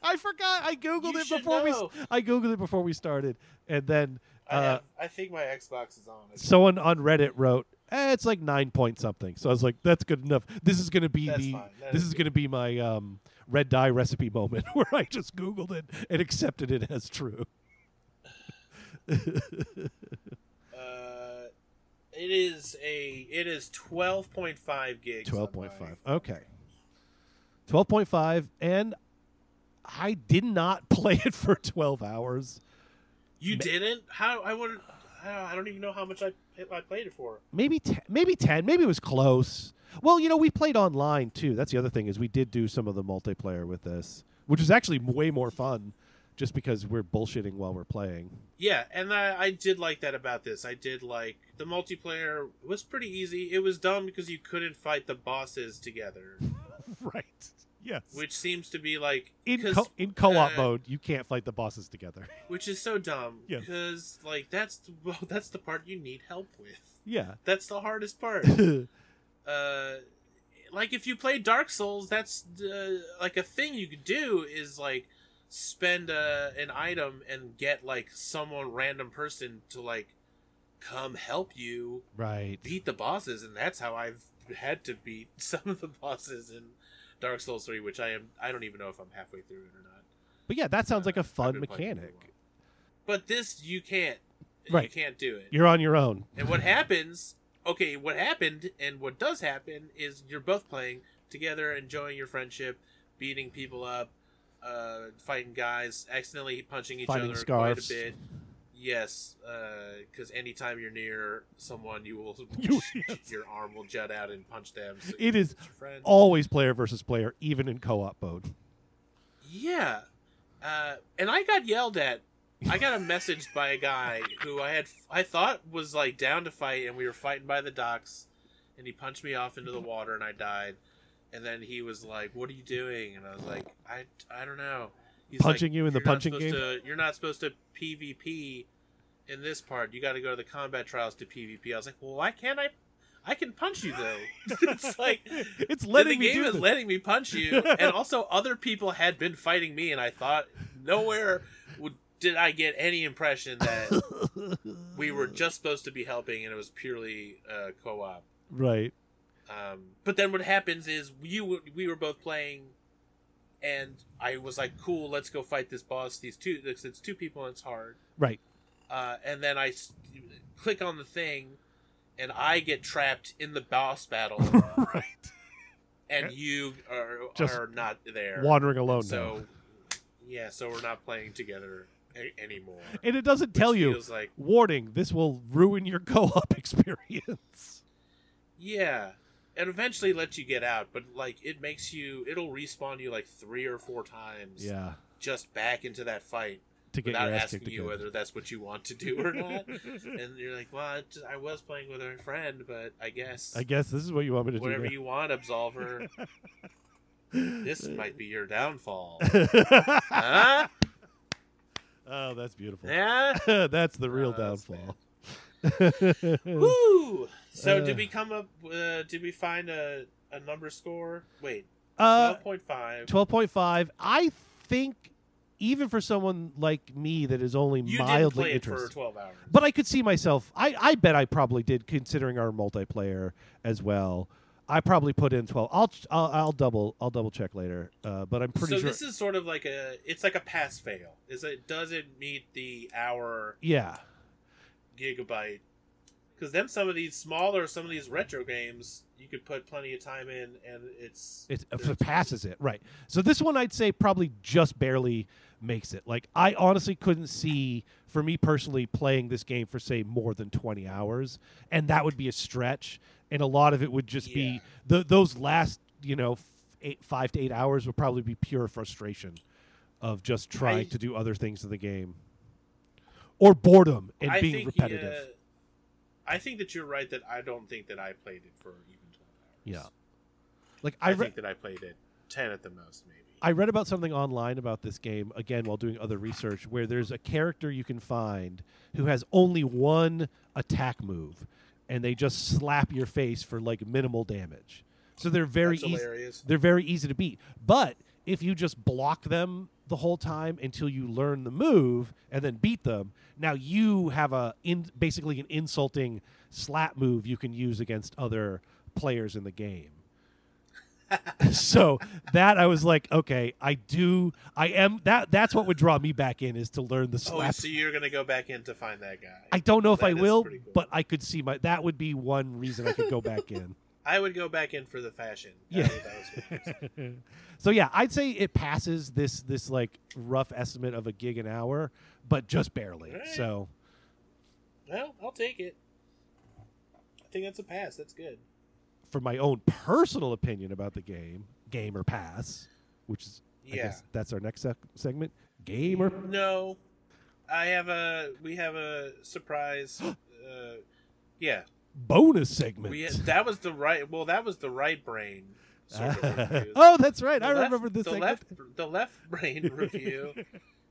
I forgot. I googled You it before we. know. s- I googled it before we started, and then I, uh, have, I think my Xbox is on. someone on Reddit wrote, "It's like nine point something." So I was like, "That's good enough." This is going to be That's the. This is is good. going to be my um, red dye recipe moment where I just googled it and accepted it as true. Uh, it is a. It is twelve point five gigs. Twelve point five. Okay. Twelve point five, and I did not play it for twelve hours. You Ma- didn't? How? I don't, I don't even know how much I I played it for. maybe te- maybe 10 maybe it was close well you know we played online too that's the other thing is we did do some of the multiplayer with this which was actually way more fun just because we're bullshitting while we're playing Yeah, and I, I did like that about this. I did like the multiplayer was pretty easy. It was dumb because you couldn't fight the bosses together, right yes which seems to be like in, co- in co-op uh, mode you can't fight the bosses together which is so dumb Yes. because like that's the, well, that's the part you need help with. yeah That's the hardest part. uh like if you play dark souls that's uh, like a thing you could do is like spend uh, an item and get like someone random person to like come help you right beat the bosses and that's how i've had to beat some of the bosses in dark souls 3 which i am i don't even know if i'm halfway through it or not but yeah that sounds like a fun been playing it for a mechanic but this you can't Right. you can't do it you're on your own and what happens, okay, what happened and what does happen is you're both playing together, enjoying your friendship, beating people up, uh, fighting guys, accidentally punching each Finding other scarves. quite a bit. Yes, because anytime you're near someone, you will You- yes. your arm will jut out and punch them. So It is it's your friend. always player versus player, even in co-op mode. Yeah, uh, and I got yelled at. I got a message by a guy who I had I thought was like down to fight, and we were fighting by the docks, and he punched me off into the water, and I died. And then he was like, "What are you doing?" And I was like, "I I don't know." He's Punching like, you in the punching game? To, you're not supposed to PvP in this part. You got to go to the combat trials to PvP. I was like, "Well, why can't I? I can punch you though." it's like it's letting the me game is this. letting me punch you, and also other people had been fighting me, and I thought nowhere would did I get any impression that we were just supposed to be helping, and it was purely uh, co-op. right. Um, but then what happens is you we were both playing, and I was like, "Cool, let's go fight this boss." These two, it's two people, and it's hard. Right. Uh, and then I s- click on the thing, and I get trapped in the boss battle, right. and you are Just are not there. Wandering alone now. so yeah, so we're not playing together a- anymore. And it doesn't tell you like warning, this will ruin your co-op experience. yeah, and eventually let you get out, but like it makes you, it'll respawn you like three or four times. Yeah. just back into that fight To get without your ass asking you whether that's what you want to do or not. and you're like, well, I, just, I was playing with a friend, but I guess I guess this is what you want me to whatever do. Whatever you want, Absolver. this might be your downfall. huh? oh, that's beautiful. Yeah. that's the real Oh, downfall. Woo! So Uh. did we come up? Uh, did we find a a number score? Wait, uh, twelve point five. 12.5. I think even for someone like me that is only You mildly it for interested. twelve hours. But I could see myself. I, I bet I probably did, considering our multiplayer as well. I probably put in twelve. I'll I'll, I'll double I'll double check later. Uh, but I'm pretty sure. so sure. this is sort of like a it's like a pass fail. Is it doesn't meet the hour yeah, gigabyte? Because then some of these smaller, some of these retro games, you could put plenty of time in, and it's it, if there's- it passes it right. So this one I'd say probably just barely makes it. Like I honestly couldn't see for me personally playing this game for say more than twenty hours, and that would be a stretch. And a lot of it would just Yeah. be the, those last you know eight, five to eight hours would probably be pure frustration of just trying I- to do other things in the game, or boredom and I being think, repetitive. uh, I think that you're right. That I don't think that I played it for even twelve hours. Yeah. Like I, I, re- think that I played it ten at the most, maybe. I read about something online about this game again while doing other research where there's a character you can find who has only one attack move and they just slap your face for like minimal damage. So they're very That's easy hilarious. they're very easy to beat. But if you just block them the whole time until you learn the move and then beat them, now you have a in basically an insulting slap move you can use against other players in the game. so that I was like, okay, I do, I am that. That's what would draw me back in is to learn the Oh, slap. so you're gonna go back in to find that guy? I don't know if I will, cool. but I could see my. That would be one reason I could go back in. I would go back in for the fashion. Yeah. That, that was what it was. so yeah, I'd say it passes this this like rough estimate of a gig an hour, but just barely. Alright. So well, I'll take it. I think that's a pass. That's good. For my own personal opinion about the game, game or pass, which is I Yeah. guess that's our next sec- segment, game or No, I have a. We have a surprise. uh, yeah, bonus segment. we that was the right. Well, that was the right brain. Sort of oh, that's right. The I left- remember this The segment. left, the left brain review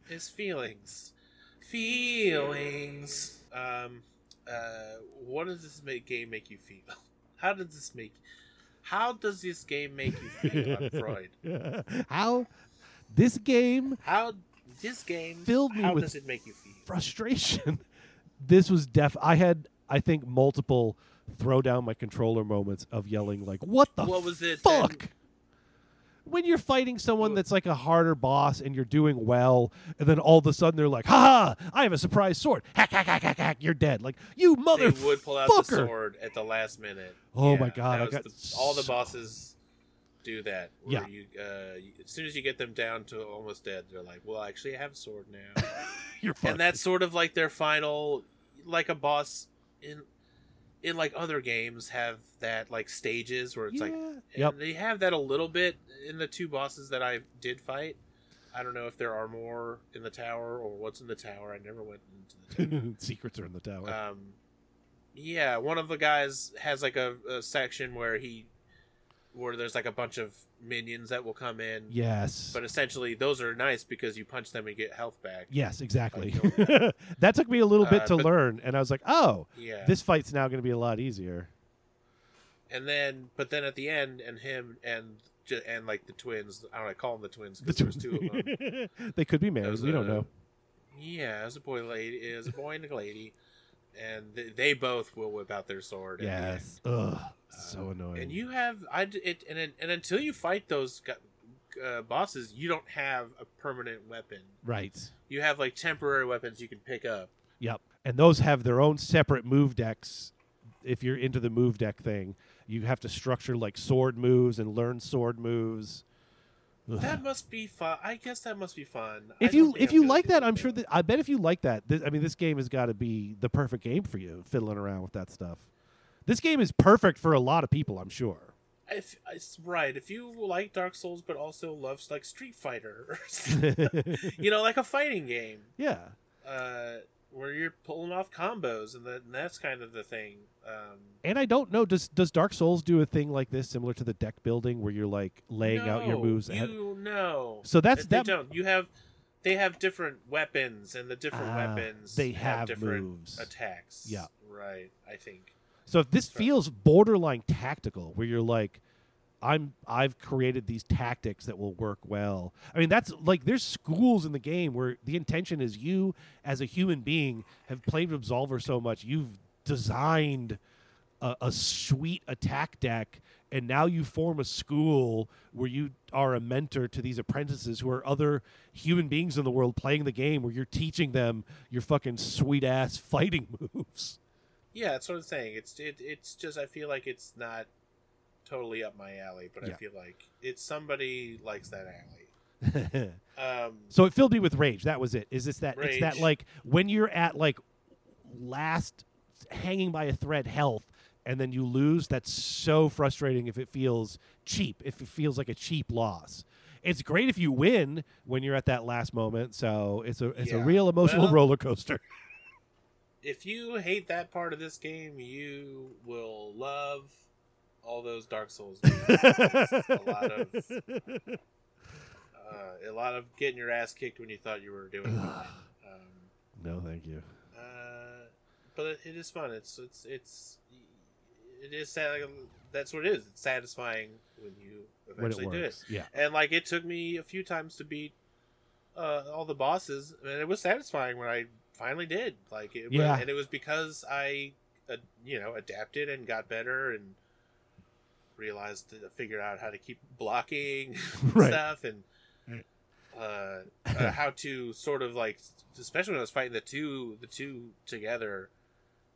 is feelings. Feelings. Um. Uh. What does this make, game make you feel? How does this make? How does this game make you feel, Freud? How this game How this game Filled me How with does it make you feel? frustration. this was def. I had, I think, multiple throw down my controller moments of yelling like, "What the What was it? fuck?" When you're fighting someone that's like a harder boss and you're doing well, and then all of a sudden they're like, "Ha ha! I have a surprise sword! Hack hack hack hack hack! You're dead!" Like you they would pull out the sword at the last minute. Oh Yeah, my God, I got the- all the bosses. do that. Yeah. You, uh, you- as soon as you get them down to almost dead, they're like, "Well, actually, I have a sword now," You're fucked. and that's sort of like their final, like a boss in, in like other games have that like stages where it's like, Yeah. and Yep. they have that a little bit in the two bosses that I did fight. I don't know if there are more in the tower or what's in the tower. I never went into the tower. Secrets are in the tower. Um, yeah, one of the guys has like a, a section where he, where there's like a bunch of minions that will come in. yes. But essentially, those are nice because you punch them and get health back. yes, exactly. Like, that took me a little bit Uh, to but- learn, and I was like, "Oh, Yeah. this fight's now going to be a lot easier." and then, but then at the end, and him and and like the twins. I don't know. I call them the twins The because there's two of them. they could be married. We don't uh, know. Yeah, as a boy, lady. Was a boy and a lady, and they, they both will whip out their sword. at the end. Yes. Ugh. So annoying. Uh, And you have I it and and until you fight those uh, bosses, you don't have a permanent weapon. right. You have like temporary weapons you can pick up. Yep. And those have their own separate move decks. If you're into the move deck thing, you have to structure like sword moves and learn sword moves. That must be fun. I guess that must be fun. If you if I'm you like that, I'm sure that I bet if you like that, th- I mean, this game has got to be the perfect game for you, fiddling around with that stuff. This game is perfect for a lot of people, I'm sure. If, it's right. If you like Dark Souls, but also loves like Street Fighter, you know, like a fighting game, yeah. uh, where you're pulling off combos, and, that, and that's kind of the thing. Um, And I don't know does does Dark Souls do a thing like this similar to the deck building where you're like laying out your moves ahead? You know. So that's they that don't. You have they have different weapons, and the different Ah, weapons they have different moves. attacks. Yeah. right. I think. So if this feels borderline tactical, where you're like, I'm I've created these tactics that will work well. I mean, that's like there's schools in the game where the intention is you as a human being have played Absolver so much, you've designed a, a sweet attack deck, and now you form a school where you are a mentor to these apprentices who are other human beings in the world playing the game, where you're teaching them your fucking sweet ass fighting moves. Yeah, that's what I'm saying. It's it, it's just I feel like it's not totally up my alley, but Yeah. I feel like it's somebody likes that alley. Um, So it filled me with rage. That was it. Is this that? It's that like when you're at like last hanging by a thread health, and then you lose. That's so frustrating. If it feels cheap, if it feels like a cheap loss. It's great if you win when you're at that last moment. So it's a it's a real emotional Well- roller coaster. if you hate that part of this game, you will love all those Dark Souls games. A lot of uh, a lot of getting your ass kicked when you thought you were doing. Um, no, thank you. uh, but it, it is fun. It's it's it's it is sad. That's what it is. It's satisfying when you When it eventually do it. yeah. And like it took me a few times to beat uh, all the bosses, and it was satisfying when I finally did. Like it, Yeah. and it was because I, uh, you know, adapted and got better and realized, to figured out how to keep blocking Right. stuff and. Uh, uh, how to sort of like, especially when I was fighting the two, the two together,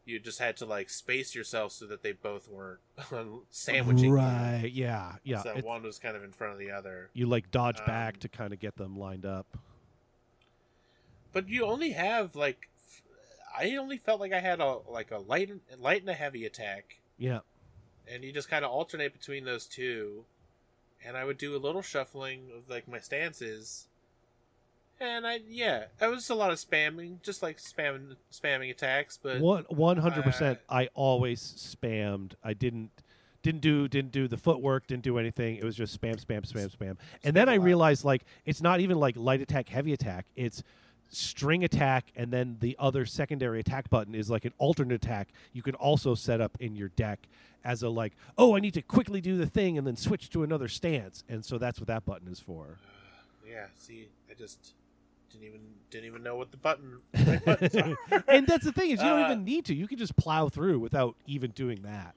you just had to like space yourself so that they both weren't sandwiching. you. Right? Yeah, yeah. So It's- one was kind of in front of the other. you like dodge back Um, to kind of get them lined up. But you only have like, I only felt like I had a like a light, light and a heavy attack, Yeah. And you just kind of alternate between those two. And I would do a little shuffling of like my stances, and I yeah, it was a lot of spamming, just like spamming spamming attacks. But One one hundred percent. uh, I always spammed. I didn't didn't do didn't do the footwork. Didn't do anything. It was just spam, spam, spam, spam. And then I realized like it's not even like light attack, heavy attack. It's string attack, and then the other secondary attack button is like an alternate attack. You can also set up in your deck as a like, oh, I need to quickly do the thing and then switch to another stance. And so that's what that button is for. yeah, see, I just didn't even didn't even know what the button. right are. and that's the thing is you don't Uh, even need to. You can just plow through without even doing that.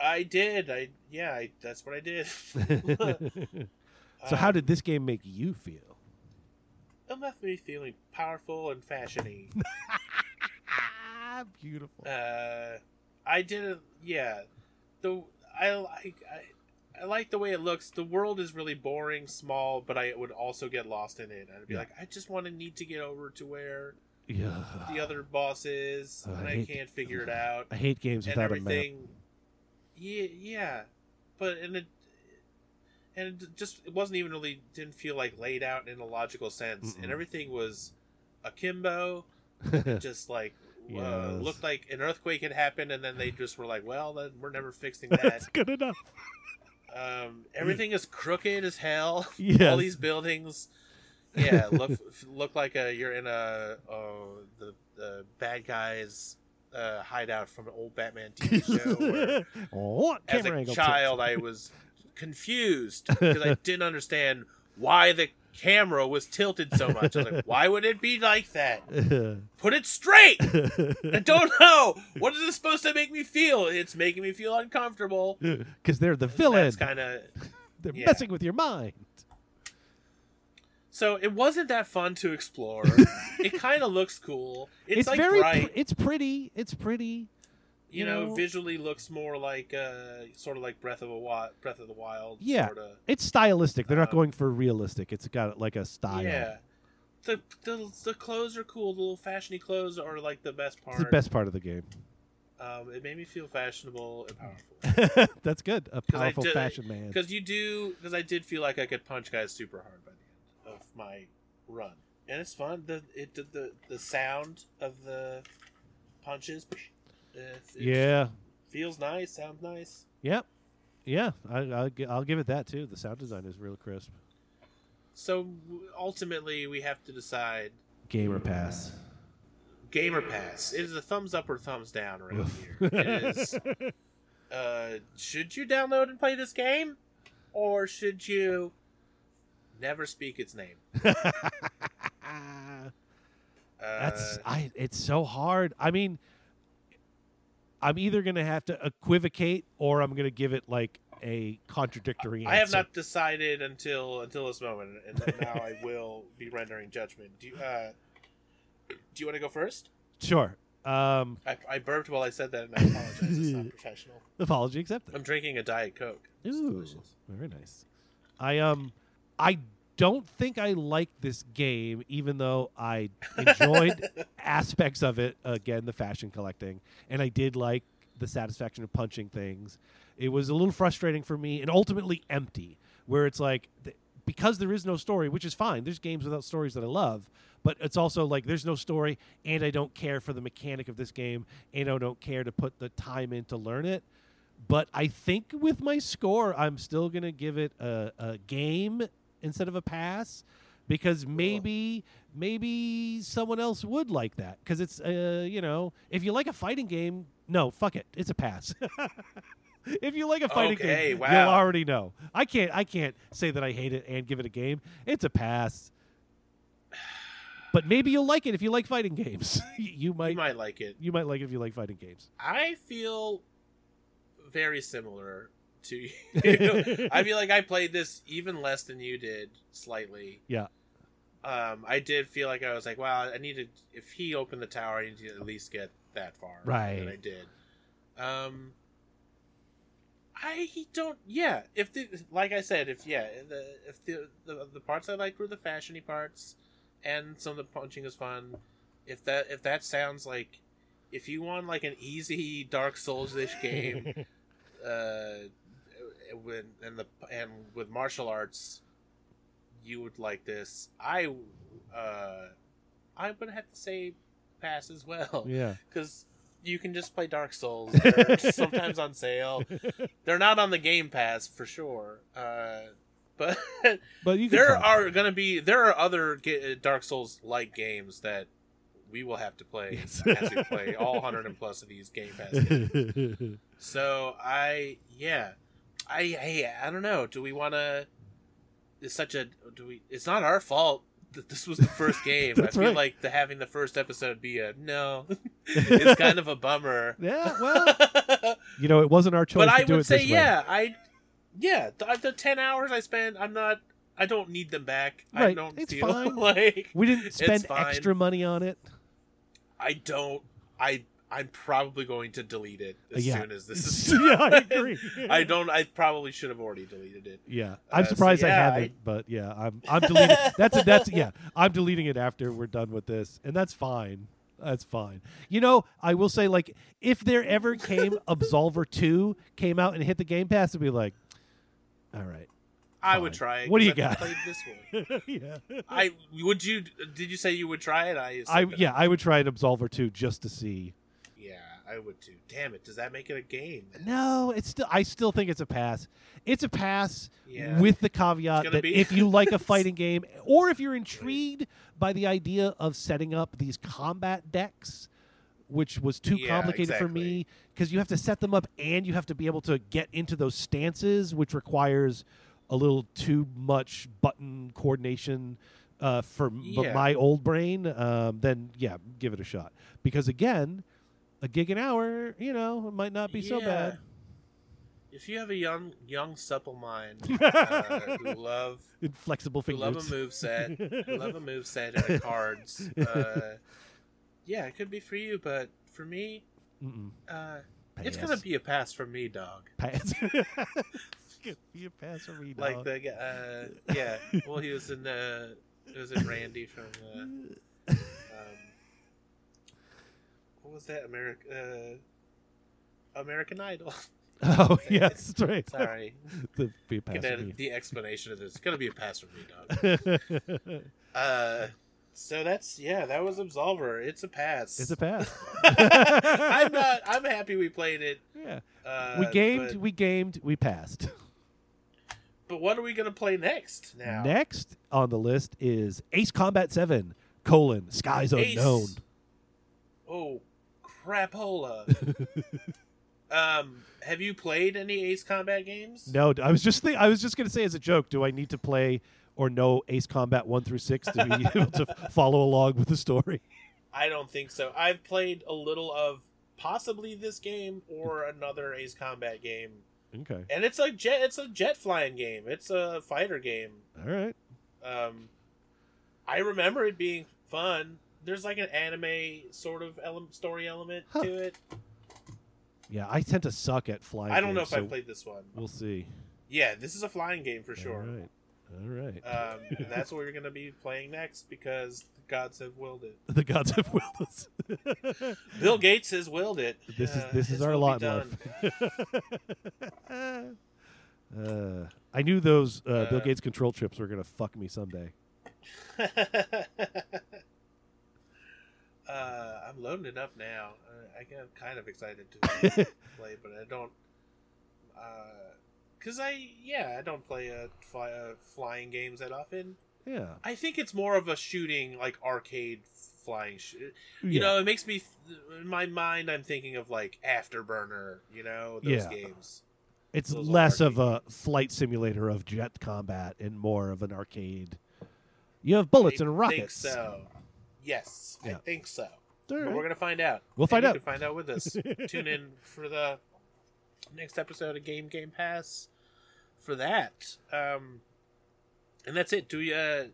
I did. I yeah. I, that's what I did. so how Um, did this game make you feel? Left me feeling powerful and fashiony. Beautiful. uh, I didn't. Yeah, the I like I I like the way it looks. The world is really boring, small, but I would also get lost in it. I'd be Yeah. like, I just want to need to get over to where Yeah. the other boss is, and I I, can't figure it out, I hate games and without a map. Yeah, yeah, but in it and it just it wasn't even really didn't feel like laid out in a logical sense, Mm-mm. and everything was akimbo. just like uh, looked like an earthquake had happened, and then they just were like, "Well, then we're never fixing that." That's good enough. um, everything is crooked as hell. Yes. All these buildings, yeah, look look like a you're in a oh, the the bad guys uh, hideout from an old Batman TV show. Where, what as a child, I was confused because I didn't understand why the camera was tilted so much. I was like, why would it be like that? Put it straight. I don't know. What is this supposed to make me feel? It's making me feel uncomfortable. Because they're the villain. That's kind of They're yeah. messing with your mind. so. It wasn't that fun to explore. it kind of looks cool. It's, like very. pr- it's pretty. It's pretty. You know, visually looks more like uh, sort of like Breath of a Wild, Breath of the Wild. Yeah. Sorta. It's stylistic. They're not Um, going for realistic. It's got like a style. Yeah. The, the the clothes are cool. The little fashiony clothes are like the best part. It's the best part of the game. Um, it made me feel fashionable and powerful. That's good. A powerful did- fashion man. Because you do, because I did feel like I could punch guys super hard by the end of my run, and it's fun. The it the the, the sound of the punches. It, it Yeah. feels nice. Sounds nice. Yep. Yeah. I, I'll, I'll give it that too. The sound design is real crisp. So ultimately, we have to decide. Gamer Pass. Gamer Pass. It is a thumbs up or thumbs down around Oof. here. It is. Uh, should you download and play this game, or should you never speak its name? Uh, That's I. It's so hard. I mean, I'm either gonna have to equivocate or I'm gonna give it like a contradictory. I have not decided until until this moment, and now I will be rendering judgment. Do you uh, do you want to go first? Sure. Um, I, I burped while I said that, and I apologize. It's not professional. apology accepted. I'm drinking a diet coke. Ooh, very nice. I um, I don't think I like this game, even though I enjoyed aspects of it. Again, the fashion collecting, and I did like the satisfaction of punching things. It was a little frustrating for me, and ultimately empty. Where it's like, th- because there is no story, which is fine. There's games without stories that I love, but it's also like there's no story, and I don't care for the mechanic of this game, and I don't care to put the time in to learn it but I think with my score, I'm still gonna give it a, a game instead of a pass because maybe maybe someone else would like that because it's uh, you know if you like a fighting game, no, fuck it, it's a pass. if you like a fighting Okay, game, wow. you'll already know. I can't I can't say that I hate it and give it a game. It's a pass. But maybe you'll like it if you like fighting games. you might You might like it. you might like it if you like fighting games. I feel very similar to you. I feel like I played this even less than you did, slightly. Yeah. Um, I did feel like I was like, wow, I needed. If he opened the tower, I need to at least get that far. Right. And I did. Um, I don't. Yeah. If the like I said, if yeah, the if the the, the parts I liked were the fashiony parts, and some of the punching is fun. If that if that sounds like, if you want like an easy Dark Souls ish game, uh, when and the and with martial arts, you would like this. I, uh, I'm gonna have to say pass as well yeah. because you can just play Dark Souls. They're sometimes on sale. They're not on the Game Pass for sure. Uh, but But you there are gonna be there are other Dark Souls like games that we will have to play Yes. as we play all hundred and plus of these Game Pass. Games. So I yeah, I hey I don't know. Do we want to? It's such a do we? It's not our fault that this was the first game. I feel right. like the having the first episode be a no. it's kind of a bummer. yeah, well, you know, it wasn't our choice but I to do would it say yeah. I yeah the, the ten hours I spent. I'm not. I don't need them back. I Right, don't it's feel fine. like We didn't spend extra money on it. I don't. I I'm probably going to delete it as Yeah. soon as this is. yeah, I agree. I don't. I probably should have already deleted it. Yeah, I'm Uh, so surprised I haven't, I- but yeah, I'm I'm deleting. that's a, that's yeah, I'm deleting it after we're done with this, and that's fine. That's fine. You know, I will say, like, if there ever came Absolver Two came out and hit the Game Pass, it'd be like, all right, I would try it. What do you I've got? Played this one. yeah, I would you? Did you say you would try it? I. I yeah, I would try an Absolver Two just to see. I would too. Damn it! Does that make it a game? No, it's still. I still think it's a pass. It's a pass Yeah. with the caveat that be- if you like a fighting game, or if you're intrigued by the idea of setting up these combat decks, which was too Yeah, complicated for me because you have to set them up and you have to be able to get into those stances, which requires a little too much button coordination uh, for Yeah. my old brain. Um, then yeah, give it a shot because again. A gig an hour, you know, it might not be so bad. If you have a young, young, supple mind uh, who love Inflexible who love a move set, who love a move set and cards, uh, yeah, it could be for you. But for me, uh, it's gonna be a pass for me, dog. pass. it's gonna be a pass for me, dog. Like the uh, yeah. Well, he was in uh, it was in Randy from uh, what was that America uh, American Idol? oh yes, that's right. Sorry, to be a pass for me. the explanation of this. It's gonna be a pass for me, dog. Uh, so that's yeah, that was Absolver. It's a pass. it's a pass. I'm not. I'm happy we played it. Yeah, Uh, we gamed, But, we gamed, we passed. but what are we gonna play next? Now, Next on the list is Ace Combat Seven: colon Skies Ace. Unknown. Oh, crapola. um, have you played any Ace Combat games? No, I was just think, I was just gonna say as a joke. Do I need to play or know Ace Combat one through six to be able to follow along with the story? I don't think so. I've played a little of possibly this game or another Ace Combat game, Okay, and it's a jet. It's a jet flying game. It's a fighter game. all right. Um, I remember it being fun. There's like an anime sort of ele- story element Huh. to it. Yeah, I tend to suck at flying. I don't know games, if I played this one. We'll see. Yeah, this is a flying game for sure. All right. All right. Um, and that's what we're going to be playing next because the gods have willed it. the gods have willed us. Bill Gates has willed it. this is Uh, this his is our lot life. uh, I knew those uh, Bill Uh, Gates control trips were gonna fuck me someday. Uh, I'm loading it up now. Uh, I get kind of excited to play, but I don't. Because I, yeah, I don't play uh, fly, uh, flying games that often. Yeah. I think it's more of a shooting, like arcade flying. Sh- you Yeah. know, it makes me in my mind. I'm thinking of like Afterburner. You know, those Yeah. games. it's those less of a flight simulator of jet combat and more of an arcade. You have bullets I and think rockets. so. Yes, I Yeah. think so. All But right. we're gonna find out. We'll And find you out. Can find out with us. Tune in for the next episode of Game Game Pass for that. Um, and that's it. Do you? Uh,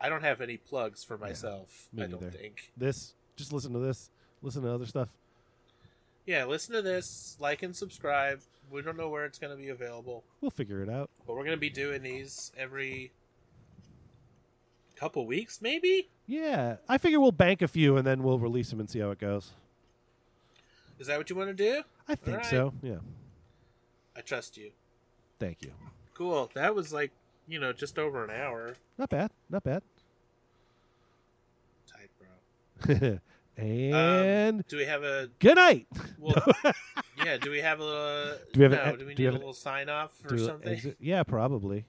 I don't have any plugs for myself. me I don't neither. think. This. Just listen to this. Listen to other stuff. Yeah, listen to this, like and subscribe. We don't know where it's going to be available, We'll figure it out. but we're going to be doing these every couple weeks, maybe. Yeah, I figure we'll bank a few and then we'll release them and see how it goes. Is that what you want to do? I think right. so. Yeah. I trust you. Thank you. Cool. That was like you know just over an hour. Not bad. Not bad. Tight, bro. and Um, do we have a? good night. Well, yeah. Do we have a? Do we have no, an- do we do need have a little sign off or it- something? Yeah, probably.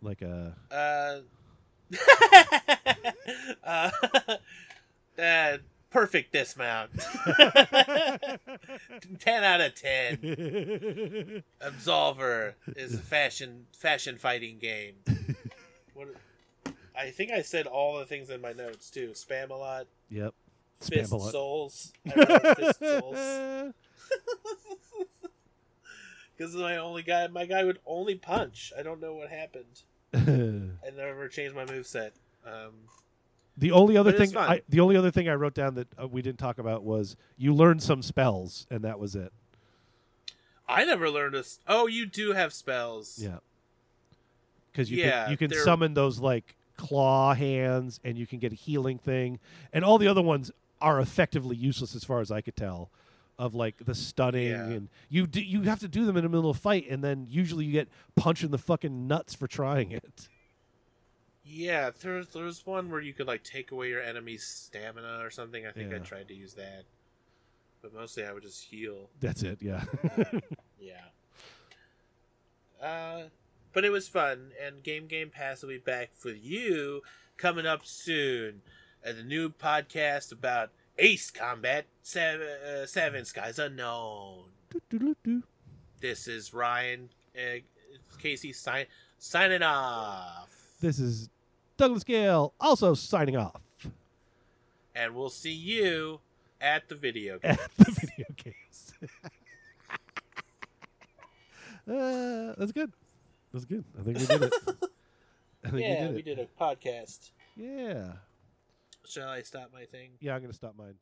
Like a Uh, uh, uh, perfect dismount. 10 out of 10. Absolver is a fashion fashion fighting game. What I think I said all the things in my notes too. Spam a lot. yep. Fist Spam a lot. souls. Fist souls. Because my only guy, my guy would only punch. I don't know what happened. I never changed my moveset. Um, The only other thing. I, the only other thing I wrote down that uh, we didn't talk about was you learned some spells, and that was it. I never learned a. s- Oh, you do have spells. Yeah, because you Yeah, can, you can they're- summon those like claw hands, and you can get a healing thing, and all the other ones are effectively useless as far as I could tell. Of like the stunning, Yeah. and you do, you have to do them in the middle of a fight, and then usually you get punched in the fucking nuts for trying it. Yeah, there's there was one where you could like take away your enemy's stamina or something. I think I tried to use that, but mostly I would just heal. That's it. Yeah. Yeah. Uh, but it was fun, and Game Game Pass will be back for you coming up soon. And the new podcast about Ace Combat Seven, uh, Seven Skies Unknown. Doo-doo-doo-doo. This is Ryan uh, Casey sign, signing off. This is Douglas Gale, also signing off And we'll see you at the video game. at the video games. uh, that's good. That's good. I think we did it. I think yeah, we we did it. did a podcast. Yeah. Shall I stop my thing? Yeah, I'm to stop mine.